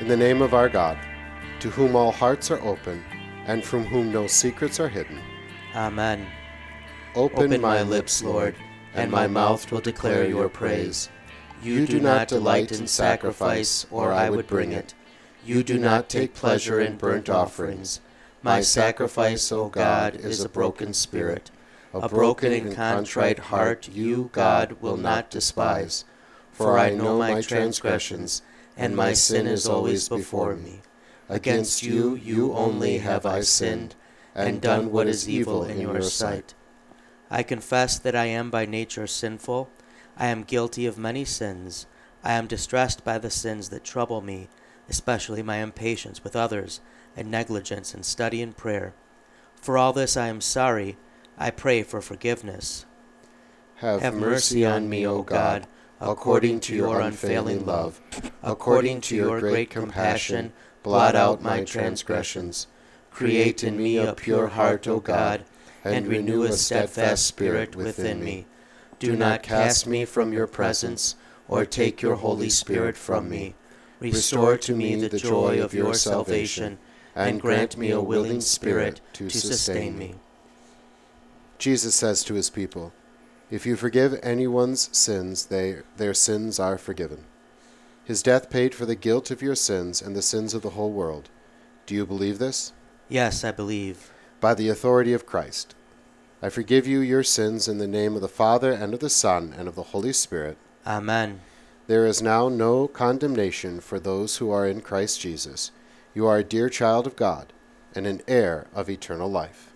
In the name of our God, to whom all hearts are open, and from whom no secrets are hidden. Amen. Open, Open my lips, Lord, and my mouth will declare your praise. You do not delight in sacrifice, or I would bring it. You do not take pleasure in burnt offerings. My sacrifice, O God, is a broken spirit. A broken and contrite heart you, God, will not despise. For I know my transgressions, and my sin is always before me. Against you, you only have I sinned, and done what is evil in your sight. I confess that I am by nature sinful. I am guilty of many sins. I am distressed by the sins that trouble me, especially my impatience with others, and negligence in study and prayer. For all this I am sorry. I pray for forgiveness. Have, Have mercy on me, O God, according to your unfailing love. According to your great compassion, blot out my transgressions. Create in me a pure heart, O God, and renew a steadfast spirit within me. Do not cast me from your presence, or take your Holy Spirit from me. Restore to me the joy of your salvation, and grant me a willing spirit to sustain me. Jesus says to his people, If you forgive anyone's sins, they, their sins are forgiven. His death paid for the guilt of your sins and the sins of the whole world. Do you believe this? Yes, I believe. By the authority of Christ. I forgive you your sins in the name of the Father, and of the Son, and of the Holy Spirit. Amen. There is now no condemnation for those who are in Christ Jesus. You are a dear child of God, and an heir of eternal life.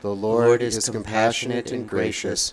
The Lord, Lord is compassionate and gracious,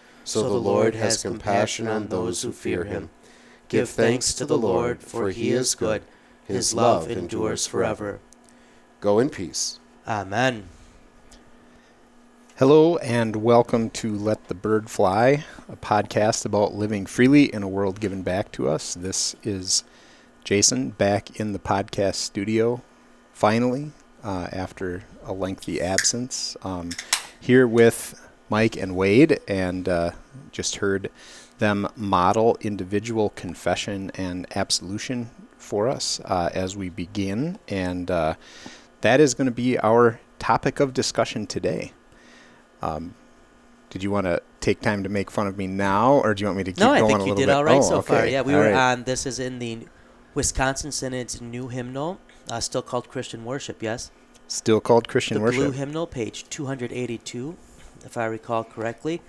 so the Lord has compassion on those who fear him. Give thanks to the Lord, for he is good. His love endures forever. Go in peace. Amen. Hello, and welcome to Let the Bird Fly, a podcast about living freely in a world given back to us. This is Jason back in the podcast studio, finally, uh, after a lengthy absence. Um, here with Mike and Wade, and uh, just heard them model individual confession and absolution for us uh, as we begin. And uh, that is going to be our topic of discussion today. Um, did you want to take time to make fun of me now, or do you want me to keep No, going a little bit? No, I think you did bit? all right Oh, so far. okay. Yeah, we All were right. on. This is in the Wisconsin Synod's new hymnal, uh, still called Christian Worship. Yes, Still called Christian the worship. blue hymnal, page 282, if I recall correctly.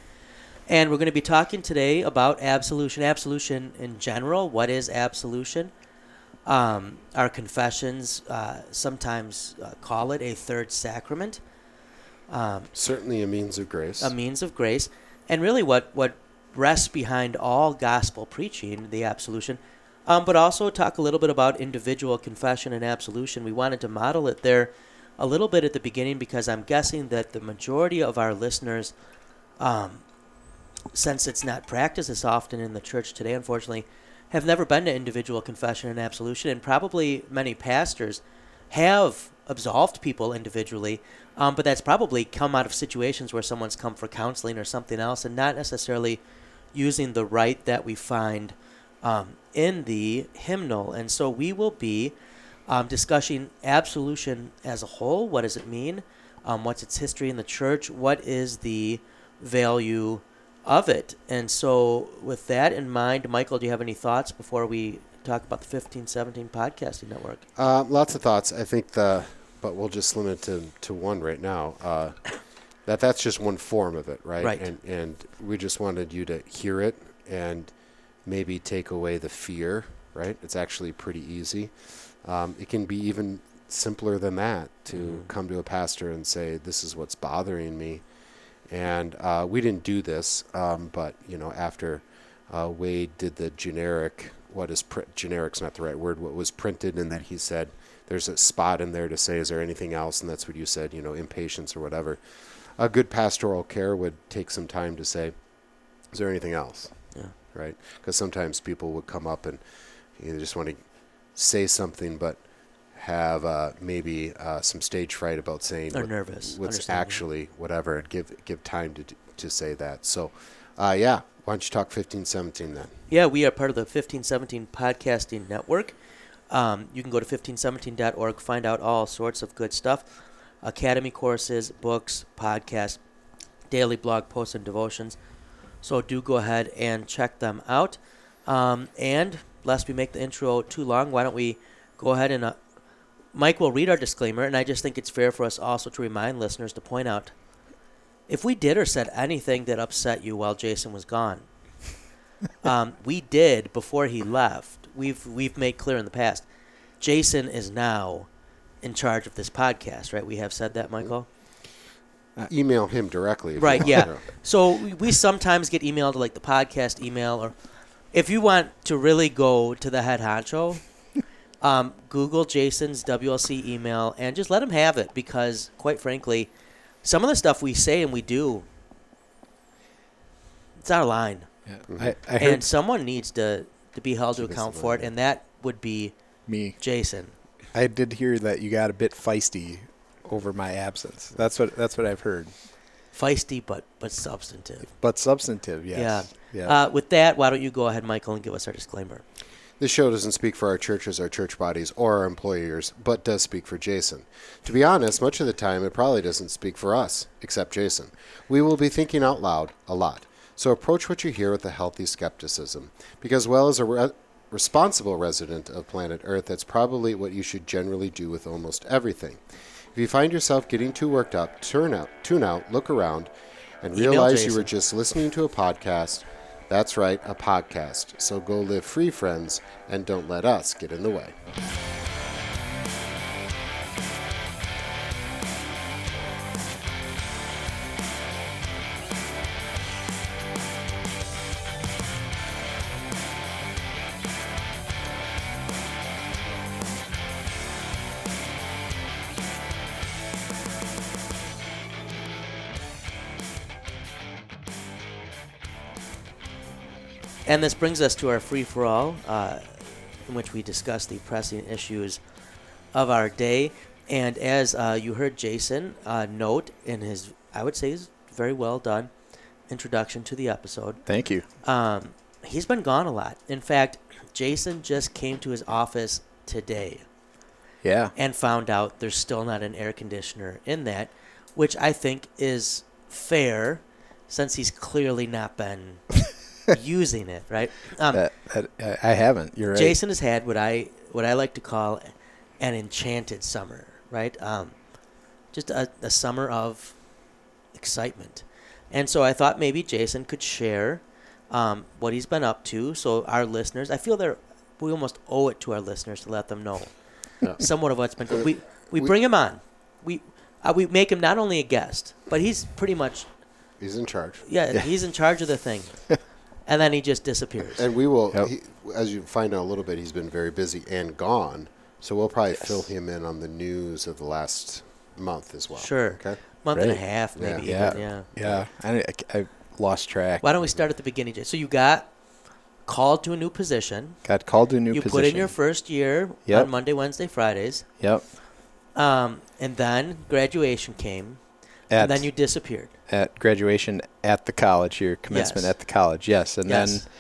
And we're going to be talking today about absolution. Absolution in general. What is absolution? Um, our confessions uh, sometimes uh, call it a third sacrament. Um, Certainly a means of grace. a means of grace, and really what what rests behind all gospel preaching, the absolution. Um, but also talk a little bit about individual confession and absolution. We wanted to model it there a little bit at the beginning because I'm guessing that the majority of our listeners, um, since it's not practiced as often in the church today, unfortunately, have never been to individual confession and absolution, and probably many pastors have absolved people individually, um, but that's probably come out of situations where someone's come for counseling or something else, and not necessarily using the rite that we find um, in the hymnal. And so we will be um, discussing absolution as a whole. What does it mean? Um, what's its history in the church? What is the value of it? And so, with that in mind, Michael, do you have any thoughts before we talk about the 1517 Podcasting Network? Uh, lots of thoughts. I think the, but we'll just limit it to, to one right now. Uh, that that's just one form of it, right? Right. And and we just wanted you to hear it and maybe take away the fear, right? It's actually pretty easy. Um, it can be even simpler than that to Mhm. come to a pastor and say, "This is what's bothering me," and uh, we didn't do this, um, but you know, after uh, Wade did the generic, what is pr- generic's not the right word, what was printed, and that he said, there's a spot in there to say, is there anything else? And that's what you said, you know, impatience or whatever. A good pastoral care would take some time to say, is there anything else? Yeah. Right? Because sometimes people would come up and you know, just want to say something, but have uh, maybe uh, some stage fright about saying Or what- nervous, what's actually whatever, and give give time to to say that. So, uh, yeah, why don't you talk fifteen seventeen then? Yeah, we are part of the 1517 Podcasting Network. Um, you can go to 1517.org, find out all sorts of good stuff academy courses, books, podcasts, daily blog posts, and devotions. So do go ahead and check them out. Um, and lest we make the intro too long, why don't we go ahead and uh, Mike will read our disclaimer, and I just think it's fair for us also to remind listeners to point out if we did or said anything that upset you while Jason was gone, um, we did before he left. We've we've made clear in the past. Jason is now in charge of this podcast, right? We have said that, Michael. Email him directly. if you Right, want, yeah. you know. So we, we sometimes get emailed like the podcast email, or if you want to really go to the head honcho, um, Google Jason's WLC email and just let him have it because, quite frankly, some of the stuff we say and we do, it's out of line, Yeah. I, I heard and someone needs to to be held to account for it, and that would be me. Jason. I did hear that you got a bit feisty over my absence. That's what that's what I've heard. Feisty, but but substantive. But substantive, yes. Yeah. Uh, with that, why don't you go ahead, Michael, and give us our disclaimer? This show doesn't speak for our churches, our church bodies, or our employers, but does speak for Jason. To be honest, much of the time it probably doesn't speak for us, except Jason. We will be thinking out loud a lot. So approach what you hear with a healthy skepticism, because, well, as a re- responsible resident of planet Earth, that's probably what you should generally do with almost everything. If you find yourself getting too worked up, turn out, tune out, look around, and Email realize you were just listening to a podcast. That's right, a podcast. So go live free, friends, and don't let us get in the way. And this brings us to our free for all, uh, in which we discuss the pressing issues of our day. And as uh, you heard Jason uh, note in his, I would say, his very well done introduction to the episode, Thank you. um, he's been gone a lot. In fact, Jason just came to his office today Yeah. and found out there's still not an air conditioner in that, which I think is fair since he's clearly not been using it, right? Um, that, that, I I haven't. You're right. Jason has had what I what I like to call an enchanted summer, right? Um, just a, a summer of excitement, and so I thought maybe Jason could share um, what he's been up to. So our listeners, I feel they're we almost owe it to our listeners to let them know Yeah. somewhat of what's been. We we We- bring him on, we uh, we make him not only a guest, but he's pretty much He's in charge. yeah, he's in charge of the thing, and then he just disappears. And we will, Yep. he, as you find out a little bit, he's been very busy and gone. So we'll probably fill him in on the news of the last month as well. Sure. Okay. Month and a half, maybe. Yeah. even, yeah. Yeah. I, I, I lost track. Why don't we start at the beginning, Jay? So you got called to a new position. Got called to a new you position. You put in your first year Yep. on Monday, Wednesday, Fridays, Yep. um, and then graduation came, At, and then you disappeared. at graduation at the college your commencement Yes. at the college. Yes, and Yes. then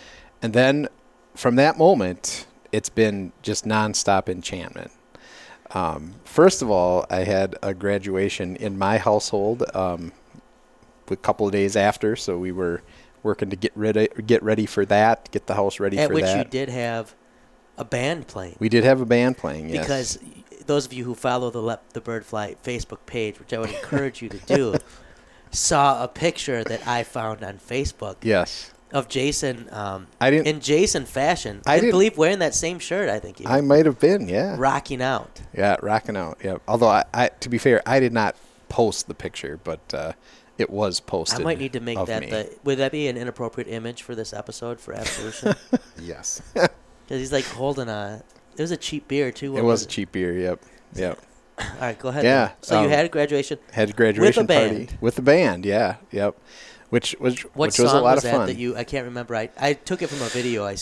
and then from that moment, it's been just nonstop enchantment. Um, first of all, I had a graduation in my household um, a couple of days after, so we were working to get ready get ready for that, get the house ready At for that. At which you did have a band playing. We did have a band playing, yes. Because those of you who follow the Le- the Birdfly Facebook page, which I would encourage you to do, saw a picture that I found on Facebook yes, of Jason um, I didn't. in Jason fashion. I I, didn't- believe wearing that same shirt. I think even. I might have been, yeah. rocking out. Yeah, rocking out. Yeah. Although I, I, to be fair, I did not post the picture, but uh, it was posted. I might need to make that the. Would that be an inappropriate image for this episode for Absolution? Yes. Because he's like holding a. It was a cheap beer too. It was a cheap beer. Yep. Yep. All right, go ahead. Yeah, then. So you um, had a graduation. Had a graduation party band. with the band. Yeah. Yep. Which was What which was a lot was of fun. that you? I can't remember. I, I took it from a video. I I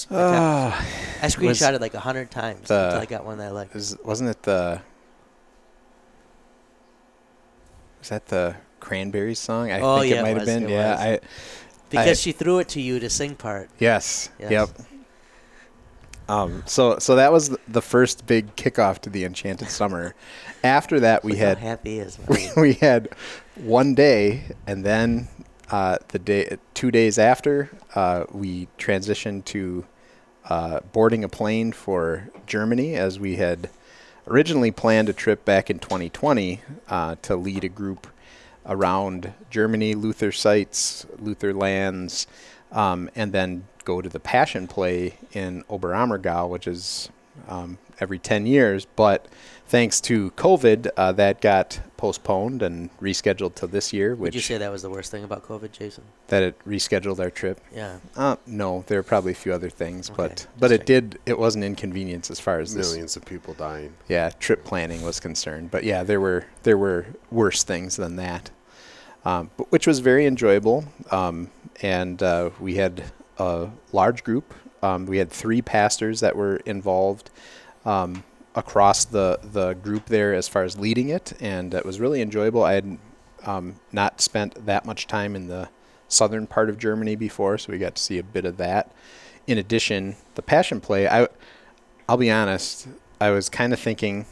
was screenshotted like a hundred times the- until I got one that I liked. is, wasn't it the? Was that the Cranberries song? I Oh, think yeah, it might have been. it Yeah. was. I Because she threw it to you to sing part. yes. Yes. Yep. Um. So so that was the- first big kickoff to the Enchanted Summer. After that, we Look had happy is. we, we had one day and then uh, the day two days after uh, we transitioned to uh, boarding a plane for Germany as we had originally planned a trip back in 2020 uh, to lead a group around Germany, Luther sites, Luther lands, um, and then go to the Passion Play in Oberammergau, which is um, every 10 years. But thanks to COVID, uh, that got postponed and rescheduled to this year, Would you say that was the worst thing about COVID, Jason? that it rescheduled our trip. Yeah. Uh, no, there are probably a few other things, Okay, but but it did. It was an inconvenience as far as this Millions of people dying. yeah trip planning was concerned. But yeah, there were there were worse things than that, um, but which was very enjoyable. Um, and uh, we had a large group. Um, we had three pastors that were involved um, across the the group there as far as leading it, and it was really enjoyable. I had um, not spent that much time in the southern part of Germany before, so we got to see a bit of that. In addition, the Passion Play, I, I'll be honest, I was kind of thinking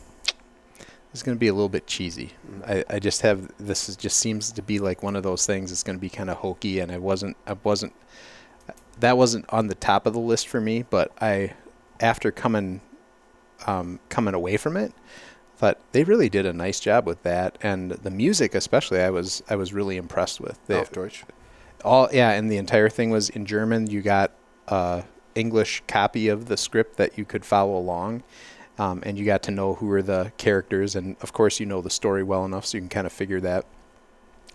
is going to be a little bit cheesy. I, I just have this is just seems to be like one of those things. It's going to be kind of hokey, and I wasn't I wasn't that wasn't on the top of the list for me. But I, after coming um, coming away from it, thought they really did a nice job with that, and the music especially. I was I was really impressed with. They, Auf Deutsch. all yeah, and the entire thing was in German. You got a English copy of the script that you could follow along, um, and you got to know who were the characters, and of course you know the story well enough, so you can kind of figure that,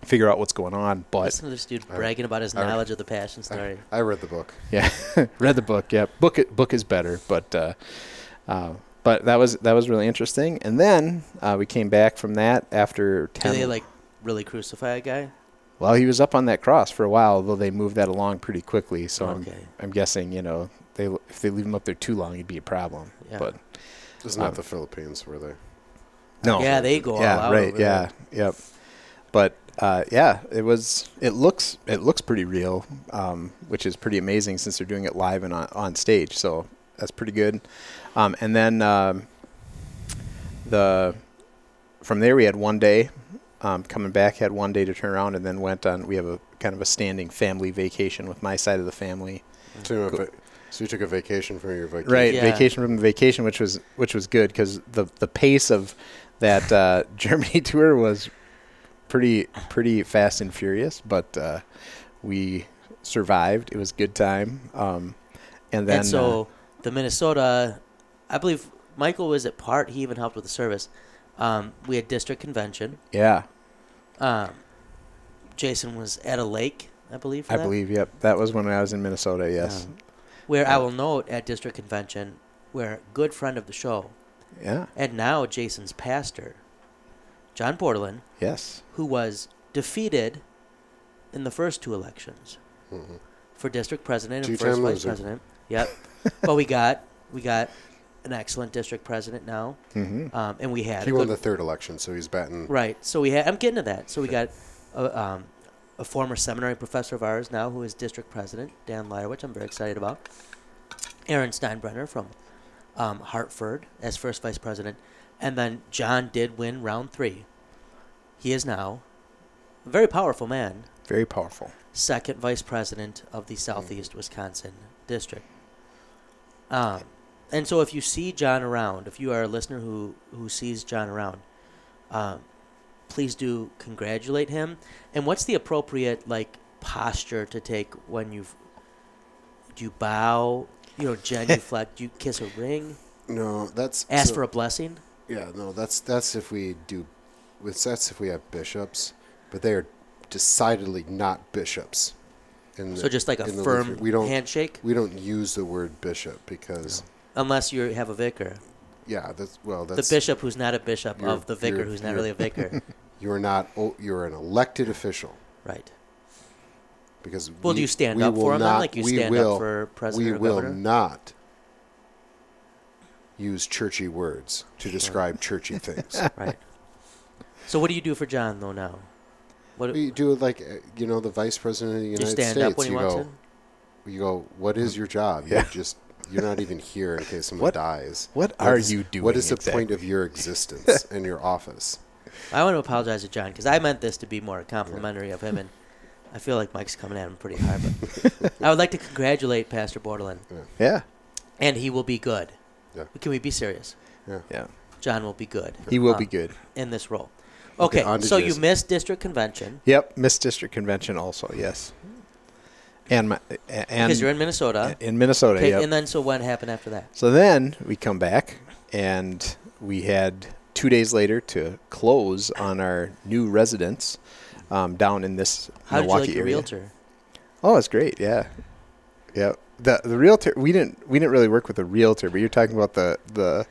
figure out what's going on. But Listen to this dude I- bragging about his I- knowledge of the Passion story. I read the book. yeah, read the book. Yeah, book it, book is better, but uh, uh, but that was that was really interesting. And then uh, we came back from that after Do ten. they like really crucify a guy? well, he was up on that cross for a while, though they moved that along pretty quickly. So I'm. I'm guessing, you know, they if they leave him up there too long, it'd be a problem. Yeah. But It's not Um, the Philippines, were they? no, Yeah, they go all yeah, out right, over yeah, yep. But uh, yeah, it was. It looks it looks pretty real, um, which is pretty amazing since they're doing it live and on, on stage. So that's pretty good. Um, and then um, the from there we had one day. Um, coming back, had one day to turn around, and then went on. We have a kind of a standing family vacation with my side of the family. So you, went so you took a vacation from your vacation. right Yeah. vacation from the vacation which was which was good because the the pace of that uh, germany tour was pretty pretty fast and furious but uh, we survived it was a good time um, and then and so the Minnesota, I believe Michael was at part. He even helped with the service. Um, we had district convention. uh, yeah Um, Jason was at a lake, I believe. For i that. believe yep that was when i was in minnesota yes Um, where I will note at district convention, where a good friend of the show yeah and now Jason's pastor, John Portland, yes who was defeated in the first two elections Mhm. for district president and Two-time first vice loser. president. Yep. but we got we got an excellent district president now, hmm um, and we had He a won good- the third election, so he's batting. right. So we had. I'm getting to that. So we got a, um, a former seminary professor of ours now who is district president, Dan Leyrer, which I'm very excited about. Aaron Steinbrenner from um, Hartford as first vice president, and then John did win round three. He is now a very powerful man, very powerful second vice president of the Southeast Wisconsin district. Um, and so, if you see John around, if you are a listener who who sees John around, um, please do congratulate him. And what's the appropriate like posture to take when you've do you bow? You know, genuflect. do you kiss a ring? No, that's Ask so- for a blessing. Yeah, no, that's that's if we do, with that's if we have bishops, but they are decidedly not bishops. In So the- just like a firm we don't handshake, we don't use the word bishop because unless you have a vicar. yeah, that's well. The bishop who's not a bishop of the vicar who's not really a vicar. You're not. You're an elected official right. because. Well, we, do you stand up for him then, not- like you stand will, up for president We will governor? not use churchy words to describe churchy things. Right. So what do you do for John though now? What You do it like uh, you know the vice president of the do you United stand States. up when he you wants go, in? you go. What is your job? Yeah. You just you're not even here in case someone What- dies. What What are is- you doing? What is the point of your existence and your office? I want to apologize to John because I meant this to be more complimentary of him, and I feel like Mike's coming at him pretty hard. But I would like to congratulate Pastor Bordelin, Yeah, and he will be good. Yeah. Can we be serious? yeah. John will be good. He will uh, be good. in this role. Okay, Okay, on to so you missed district convention Yep, missed District Convention also. Yes, and my and because you're in Minnesota. in Minnesota. Okay, yep. and then so what happened after that? So then we come back, and we had two days later to close on our new residence um, down in this How did you Milwaukee like your area. realtor? Oh, it's great. Yeah, yeah. The the realtor we didn't we didn't really work with a realtor, but you're talking about the the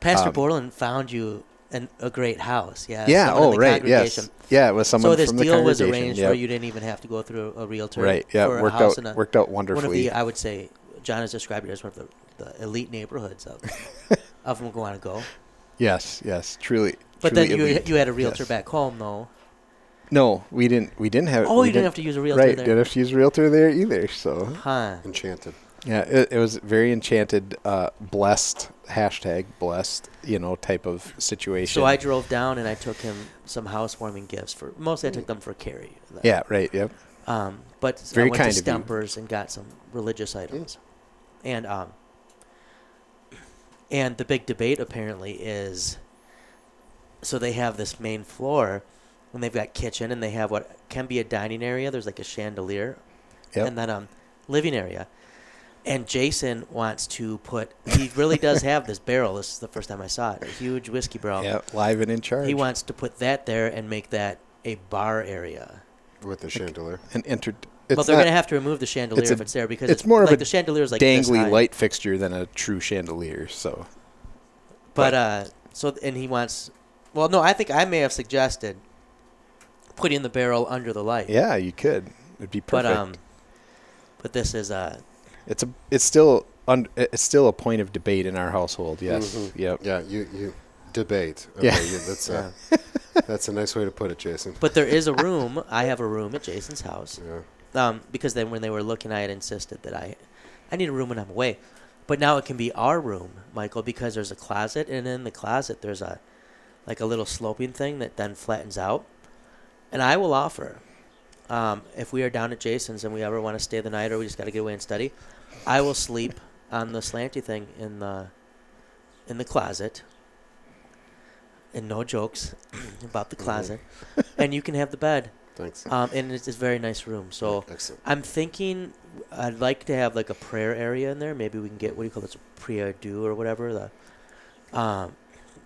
Pastor Um, Bordelin found you an, a great house. Yeah. yeah. Oh, right. Yes. Yeah, it was someone So this from the deal was arranged yep. where you didn't even have to go through a realtor. Right. Yeah. Worked out a, worked out wonderfully. one of the I would say John has described it as one of the, the elite neighborhoods of of Go. yes. Yes. Truly. But truly then you elite. you had a realtor Yes. back home though. No, we didn't. We didn't have. Oh, you didn't have to use a realtor Right. there. Didn't have to use a realtor there either. So Huh. Enchanted. Yeah, it, it was very enchanted, uh, blessed hashtag blessed, you know, type of situation. So I drove down and I took him some housewarming gifts for mostly I took them for Carrie. yeah, right, yep. Um, but Very I went kind to of you. Stempers and got some religious items, and um, and the big debate apparently is. So they have this main floor, and they've got kitchen, and they have what can be a dining area. There's like a chandelier, Yep. and then um, living area. And Jason wants to put. He really does have this barrel. This is the first time I saw it. A huge whiskey barrel. yeah, live and in charge. He wants to put that there and make that a bar area. with the chandelier. and entered. It's well, they're going to have to remove the chandelier it's a- if it's there because it's it's, more of like a the chandelier is like this dangly high. light fixture than a true chandelier. So But uh, so and he wants. Well, no, I think I may have suggested putting the barrel under the light. yeah, you could. It'd be perfect. But um, but this is uh, it's a. It's still. Un, it's still a point of debate in our household. Yes. Mhm. Yep. Yeah, you you debate. Okay, Yeah. you- that's yeah. a, that's a nice way to put it, Jason. but there is a room. I have a room at Jason's house. Yeah. Um, because then when they were looking, I had insisted that I, I need a room when I'm away. But now it can be our room, Michael, because there's a closet, and in the closet there's a, like a little sloping thing that then flattens out. And I will offer, um, if we are down at Jason's and we ever want to stay the night or we just got to get away and study, I will sleep on the slanty thing in the, in the closet. And no jokes about the closet, and you can have the bed. Thanks. Um, and it's, it's a very nice room. So Excellent. I'm thinking I'd like to have like a prayer area in there. Maybe we can get what do you call this, a prie-dieu or whatever. The, um,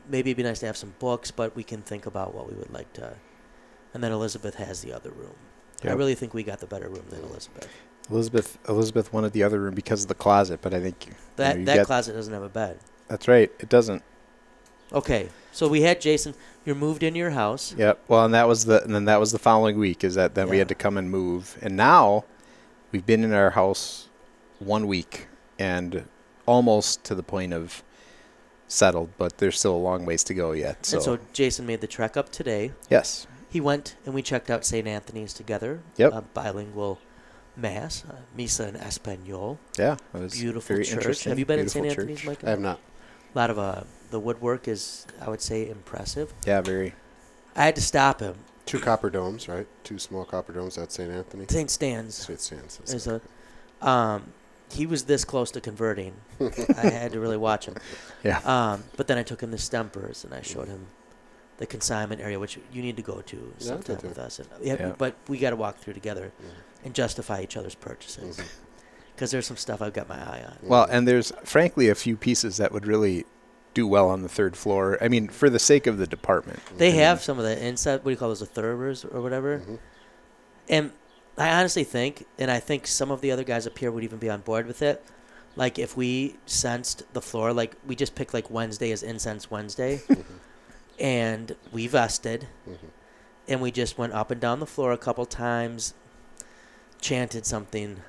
maybe it'd be nice to have some books, but we can think about what we would like to. And then Elizabeth has the other room. I really think we got the better room than Elizabeth. Elizabeth. Elizabeth wanted the other room because of the closet, but I think you know, That you that closet doesn't have a bed. That's right. It doesn't. Okay, so we had Jason. You're moved into your house. Yep. Well, and that was the and then that was the following week is that then we had to come and move. And now we've been in our house one week and almost to the point of settled, but there's still a long ways to go yet. So, And so Jason made the trek up today. yes. He went and we checked out St. Anthony's together. Yep. A bilingual mass, uh, misa in Espanol. Yeah. It was Beautiful very church. interesting. Have you been in St. church. Anthony's, Mike? I have not. A lot of uh, the woodwork is, I would say, impressive. Yeah, very. I had to stop him. Two copper domes, right? Two small copper domes at St. Anthony. St. Stan's Sweet stands. is a. Um, he was this close to converting. I had to really watch him. Yeah. Um, but then I took him to Stempers and I showed him the consignment area, which you need to go to Yeah, sometime I do. with us. And, yeah, Yeah. But we got to walk through together Mhm. and justify each other's purchases because there's some stuff I've got my eye on. Well, and there's frankly a few pieces that would really do well on the third floor. I mean, for the sake of the department. They I mean, have some of the inside. What do you call those? The thoroughers or whatever. Mhm. And I honestly think, and I think some of the other guys up here would even be on board with it. like if we sensed the floor, like we just picked like Wednesday as Incense Wednesday, and we vested, and we just went up and down the floor a couple times, chanted something.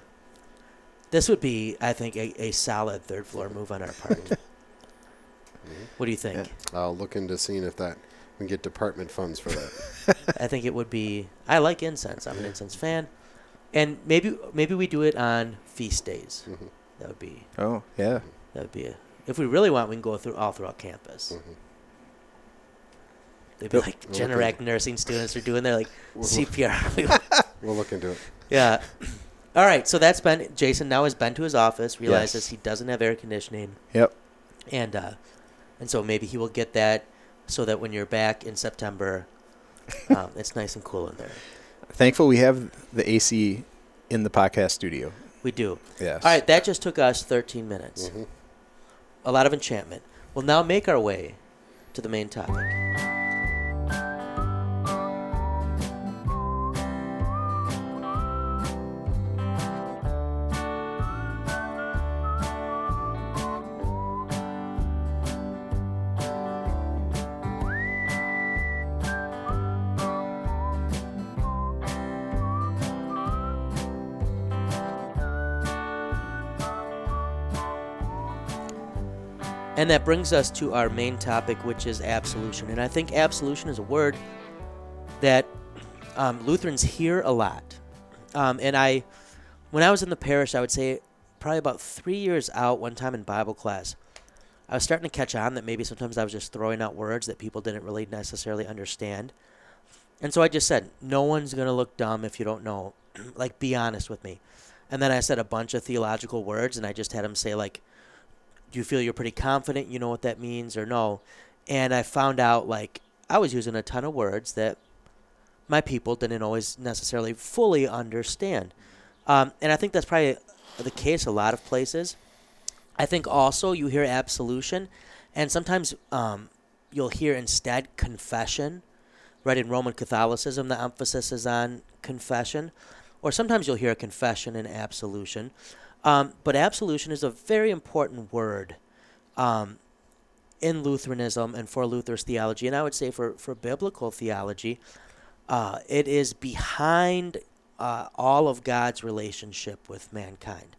This would be, I think, a, a solid third floor move on our part. what do you think? Yeah. I'll look into seeing if that we can get department funds for that. I think it would be. I like incense. I'm an incense fan, and maybe maybe we do it on feast days. Mhm. That would be Oh, yeah. that would be a. If we really want, we can go through all throughout campus. Mhm. They'd be Yep. like We'll Generac nursing students are doing their like We'll- CPR. We'll look into it. yeah. All right. So that's been Jason. Now has been to his office. Realizes Yes. he doesn't have air conditioning, Yep. and uh, and so maybe he will get that so that when you're back in September, um, it's nice and cool in there. Thankful we have the AC in the podcast studio. We do. Yes. All right, that just took us 13 minutes. Mhm. A lot of enchantment. We'll now make our way to the main topic. And that brings us to our main topic, which is absolution. And I think absolution is a word that um, Lutherans hear a lot. Um, and I, when I was in the parish, I would say probably about three years out, one time in Bible class, I was starting to catch on that maybe sometimes I was just throwing out words that people didn't really necessarily understand. And so I just said, no one's going to look dumb if you don't know. like, be honest with me. And then I said a bunch of theological words, and I just had them say, like, do you feel you're pretty confident you know what that means or no? And I found out like I was using a ton of words that my people didn't always necessarily fully understand. Um, and I think that's probably the case a lot of places. I think also you hear absolution, and sometimes um, you'll hear instead confession. Right in Roman Catholicism, the emphasis is on confession, or sometimes you'll hear confession and absolution. Um, but absolution is a very important word um, in Lutheranism and for Luther's theology, and I would say for, for biblical theology, uh, it is behind uh, all of God's relationship with mankind.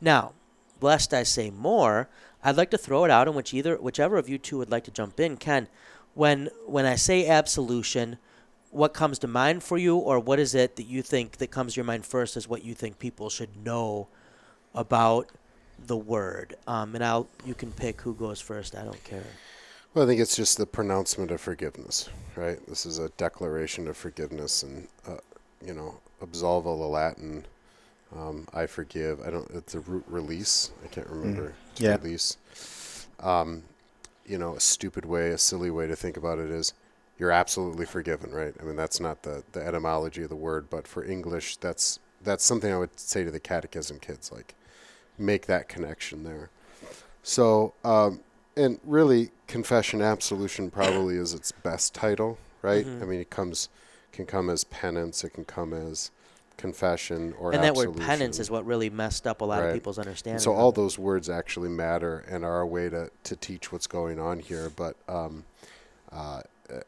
Now, lest I say more, I'd like to throw it out in which either whichever of you two would like to jump in can. When when I say absolution, what comes to mind for you, or what is it that you think that comes to your mind first as what you think people should know about the word? Um, and I'll you can pick who goes first. I don't care. Well, I think it's just the pronouncement of forgiveness, right? This is a declaration of forgiveness, and uh, you know, absolvo the Latin. Um, I forgive. I don't. It's a root release. I can't remember. To Yeah. Release. Um, you know, a stupid way, a silly way to think about it is, you're absolutely forgiven, right? I mean, that's not the the etymology of the word, but for English, that's that's something I would say to the catechism kids, like, make that connection there. So, um, and really, confession absolution probably is its best title, right? Mhm. I mean, it comes can come as penance, it can come as confession or and that word penance is what really messed up a lot Right. of people's understanding. And so all it. those words actually matter and are a way to, to teach what's going on here. But um, uh,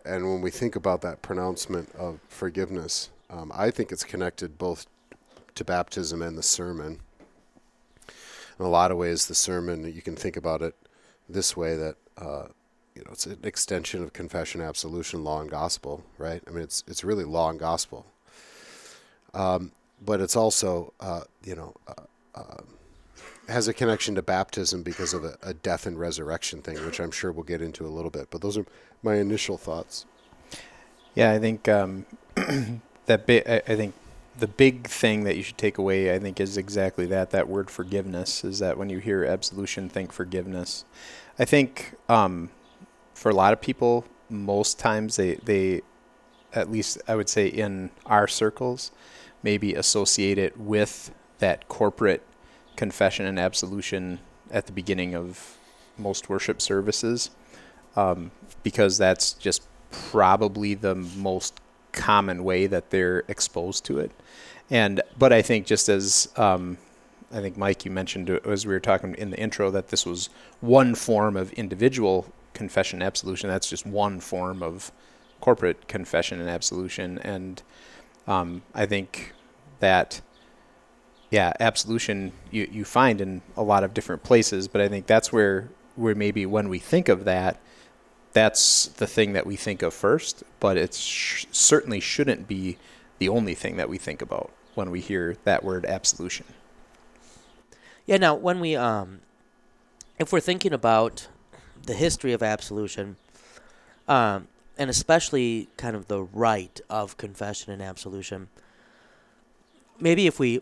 and when we think about that pronouncement of forgiveness, um, I think it's connected both to baptism and the sermon. In a lot of ways, the sermon you can think about it this way that uh, you know it's an extension of confession, absolution, law, and gospel, right? I mean, it's it's really law and gospel. Um, but it's also uh, you know. Uh, uh, has a connection to baptism because of a, a death and resurrection thing, which I'm sure we'll get into a little bit. But those are my initial thoughts. Yeah, I think um, that bi- I, I think the big thing that you should take away, I think, is exactly that. That word forgiveness is that when you hear absolution, think forgiveness. I think um, for a lot of people, most times they they, at least I would say in our circles, maybe associate it with that corporate confession and absolution at the beginning of most worship services, um, because that's just probably the most common way that they're exposed to it. And but I think just as um, I think Mike, you mentioned uh, as we were talking in the intro that this was one form of individual confession and absolution. That's just one form of corporate confession and absolution, and um, I think that yeah, absolution you, you find in a lot of different places, but I think that's where where maybe when we think of that, that's the thing that we think of first, but it sh- certainly shouldn't be the only thing that we think about when we hear that word absolution. Yeah. Now, when we um, if we're thinking about the history of absolution, um, and especially kind of the rite of confession and absolution, maybe if we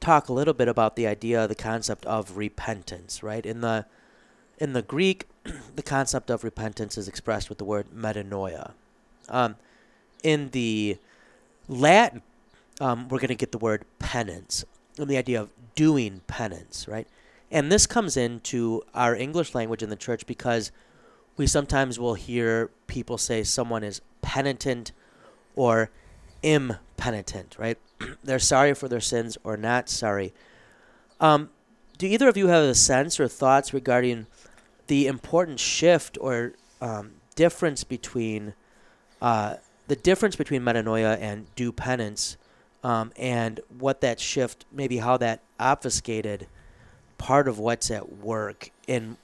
talk a little bit about the idea, the concept of repentance, right? In the in the Greek, the concept of repentance is expressed with the word metanoia. Um, in the Latin, um, we're going to get the word penance, and the idea of doing penance, right? And this comes into our English language in the church because we sometimes will hear people say someone is penitent or impenitent, right? They're sorry for their sins or not sorry. Um, do either of you have a sense or thoughts regarding the important shift or um, difference between uh, the difference between metanoia and do penance, um, and what that shift, maybe how that obfuscated part of what's at work in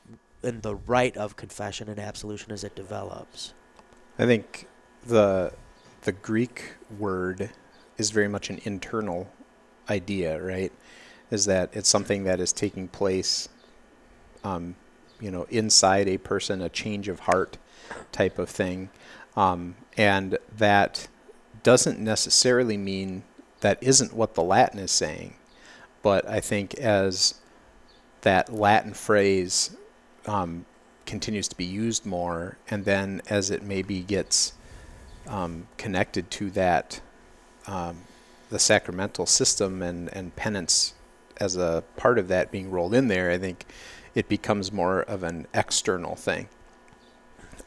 in the rite of confession and absolution as it develops. I think the the Greek word is very much an internal idea, right? Is that it's something that is taking place, um, you know, inside a person, a change of heart type of thing, um, and that doesn't necessarily mean that isn't what the Latin is saying, but I think as that Latin phrase um, continues to be used more, and then as it maybe gets um, connected to that, um, the sacramental system and, and penance as a part of that being rolled in there, I think it becomes more of an external thing.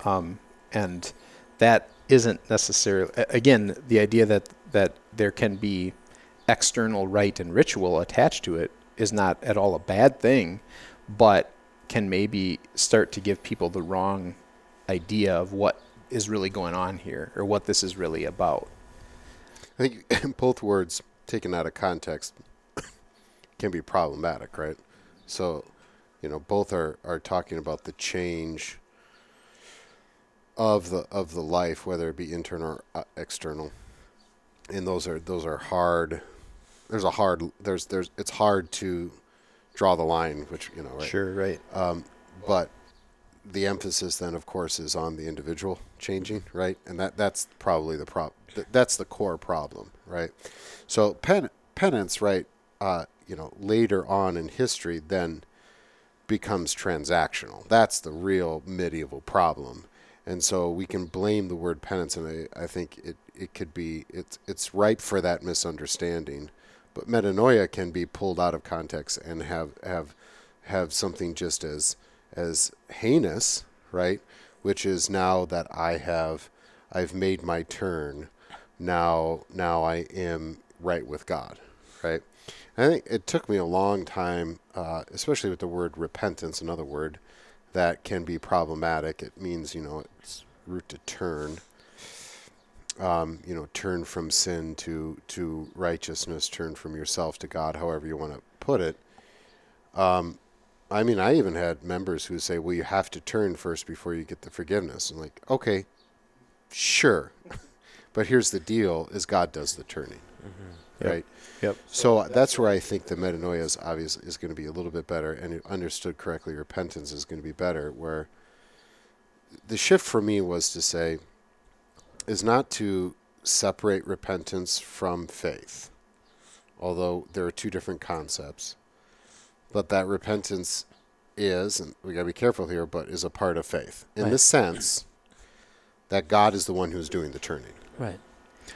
Um, and that isn't necessarily, again, the idea that, that there can be external rite and ritual attached to it is not at all a bad thing, but can maybe start to give people the wrong idea of what is really going on here or what this is really about. I think both words taken out of context can be problematic, right? So, you know, both are, are talking about the change of the of the life, whether it be internal or uh, external, and those are those are hard. There's a hard there's there's it's hard to draw the line, which you know, right? Sure, right. Um, but the emphasis then, of course, is on the individual changing, right? And that that's probably the prop. That's the core problem, right? So pen, penance, right? Uh, you know, later on in history, then becomes transactional. That's the real medieval problem. And so we can blame the word penance, and I, I think it, it could be it's it's ripe for that misunderstanding. But metanoia can be pulled out of context and have have have something just as as heinous, right? Which is now that I have I've made my turn. Now now I am right with God, right? I think it took me a long time, uh, especially with the word repentance, another word that can be problematic. It means, you know, it's root to turn. Um, you know, turn from sin to to righteousness, turn from yourself to God, however you want to put it. Um, I mean, I even had members who say, "Well, you have to turn first before you get the forgiveness." I'm like, "Okay, sure, but here's the deal: is God does the turning, mm-hmm. Right?" Yep. So uh, that's where I think the metanoia is obviously is going to be a little bit better, and understood correctly, repentance is going to be better. Where the shift for me was to say, is not to separate repentance from faith, although there are two different concepts but that repentance is, and we got to be careful here, but is a part of faith in right. the sense that God is the one who's doing the turning. Right.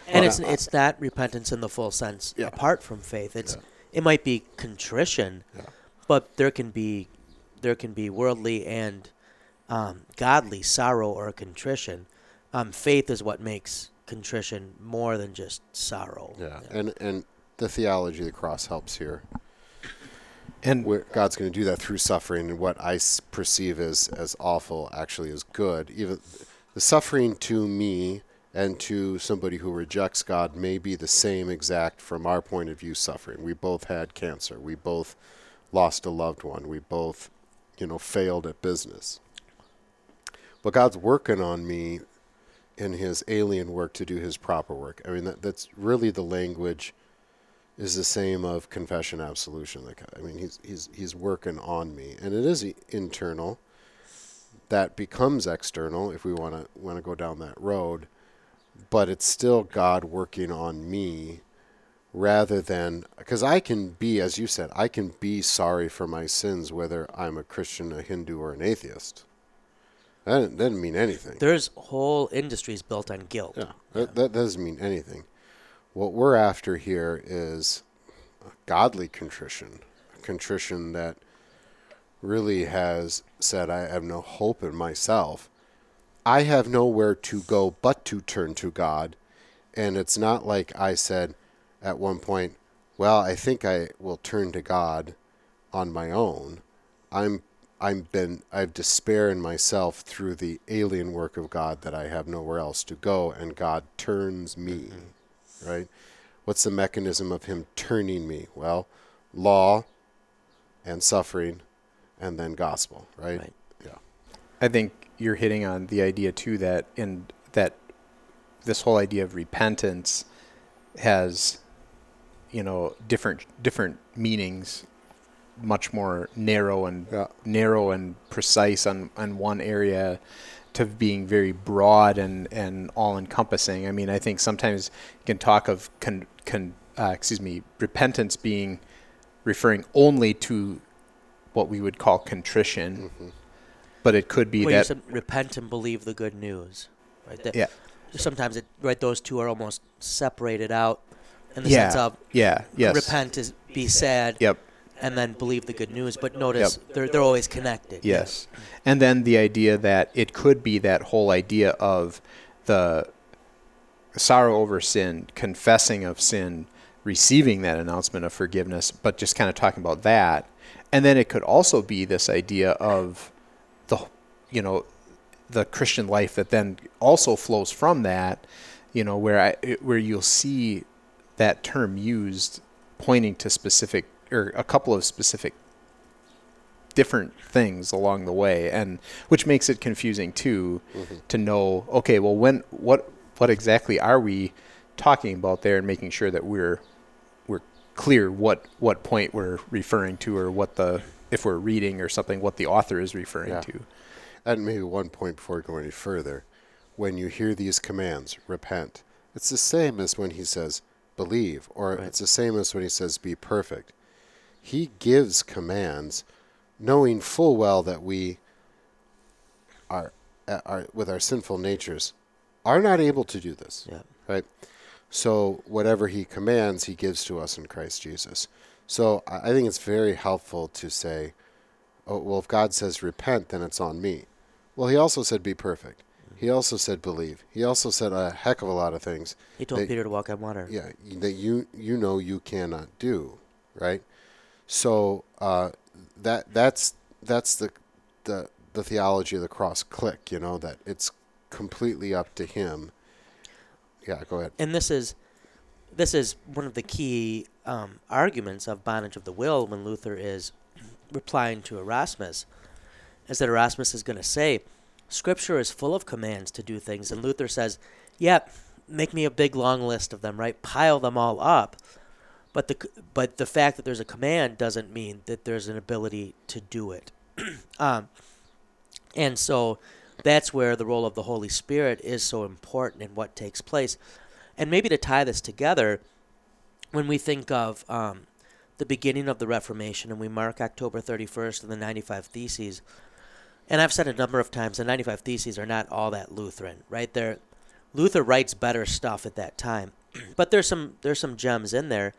And well, it's it's not repentance in the full sense yeah. apart from faith. It's yeah. it might be contrition, yeah. but there can be there can be worldly and um, godly sorrow or contrition. Um, faith is what makes contrition more than just sorrow. Yeah. and and the theology of the cross helps here And where God's going to do that through suffering, and what I s- perceive as as awful actually is good. Even the suffering to me and to somebody who rejects God may be the same exact from our point of view suffering. We both had cancer. We both lost a loved one. We both, you know, failed at business. But God's working on me in his alien work to do his proper work. I mean, that, that's really the language is the same of confession absolution. Like, I mean, he's he's he's working on me, and it is internal. That becomes external if we want to want to go down that road, but it's still God working on me, rather than because I can be, as you said, I can be sorry for my sins whether I'm a Christian, a Hindu, or an atheist. That doesn't- doesn't mean anything. There's whole industries built on guilt. Yeah, that, that doesn't mean anything. What we're after here is a godly contrition, a contrition that really has said, I have no hope in myself. I have nowhere to go but to turn to God. And it's not like I said at one point, well, I think I will turn to God on my own. I'm I'm been I've despair in myself through the alien work of God that I have nowhere else to go and God turns me. Mm-hmm. Right? What's the mechanism of him turning me? Well, law and suffering and then gospel, right? Right. Yeah. I think you're hitting on the idea too that in that this whole idea of repentance has you know different different meanings much more narrow and Yeah. narrow and precise on on one area to being very broad and and all encompassing. I mean, I think sometimes you can talk of con, con uh, excuse me, repentance being referring only to what we would call contrition, Mm-hmm. But it could be you that said repent and believe the good news. Right. That, yeah, Sometimes it right those two are almost separated out in the Yeah. sense of yeah, yes, repent is be sad Yep. and then believe the good news. But notice they're they're always connected. Yes. And then the idea that it could be that whole idea of the sorrow over sin, confessing of sin, receiving that announcement of forgiveness, but just kind of talking about that. And then it could also be this idea of you know, the Christian life that then also flows from that, you know, where I, where you'll see that term used pointing to specific or a couple of specific different things along the way and which makes it confusing too mm-hmm. to know okay well when what what exactly are we talking about there and making sure that we're we're clear what what point we're referring to or what the if we're reading or something what the author is referring Yeah. to And maybe one point before we go any further. When you hear these commands, repent, it's the same as when he says, believe, or Right. it's the same as when he says, be perfect. He gives commands knowing full well that we are, uh, are with our sinful natures are not able to do this. Yeah. Right? So whatever he commands, he gives to us in Christ Jesus. So I I think it's very helpful to say, oh, well, if God says repent, then it's on me. Well, he also said be perfect. He also said believe. He also said a heck of a lot of things. He told They- Peter to walk on water. Yeah, that you you know you cannot do, right? So uh, that that's that's the the the theology of the cross. Click, you know that it's completely up to him. Yeah, go ahead. and this is this is one of the key um, arguments of bondage of the will when Luther is replying to Erasmus, is that Erasmus is going to say, Scripture is full of commands to do things, and Luther says, "Yeah, make me a big long list of them, right? Pile them all up." But the but the fact that there's a command doesn't mean that there's an ability to do it. um, and so that's where the role of the Holy Spirit is so important in what takes place. And maybe to tie this together, when we think of um, the beginning of the Reformation and we mark October 31st and the 95 Theses, and I've said a number of times the 95 Theses are not all that Lutheran, right? They're, Luther writes better stuff at that time, but there's some there's some gems in there.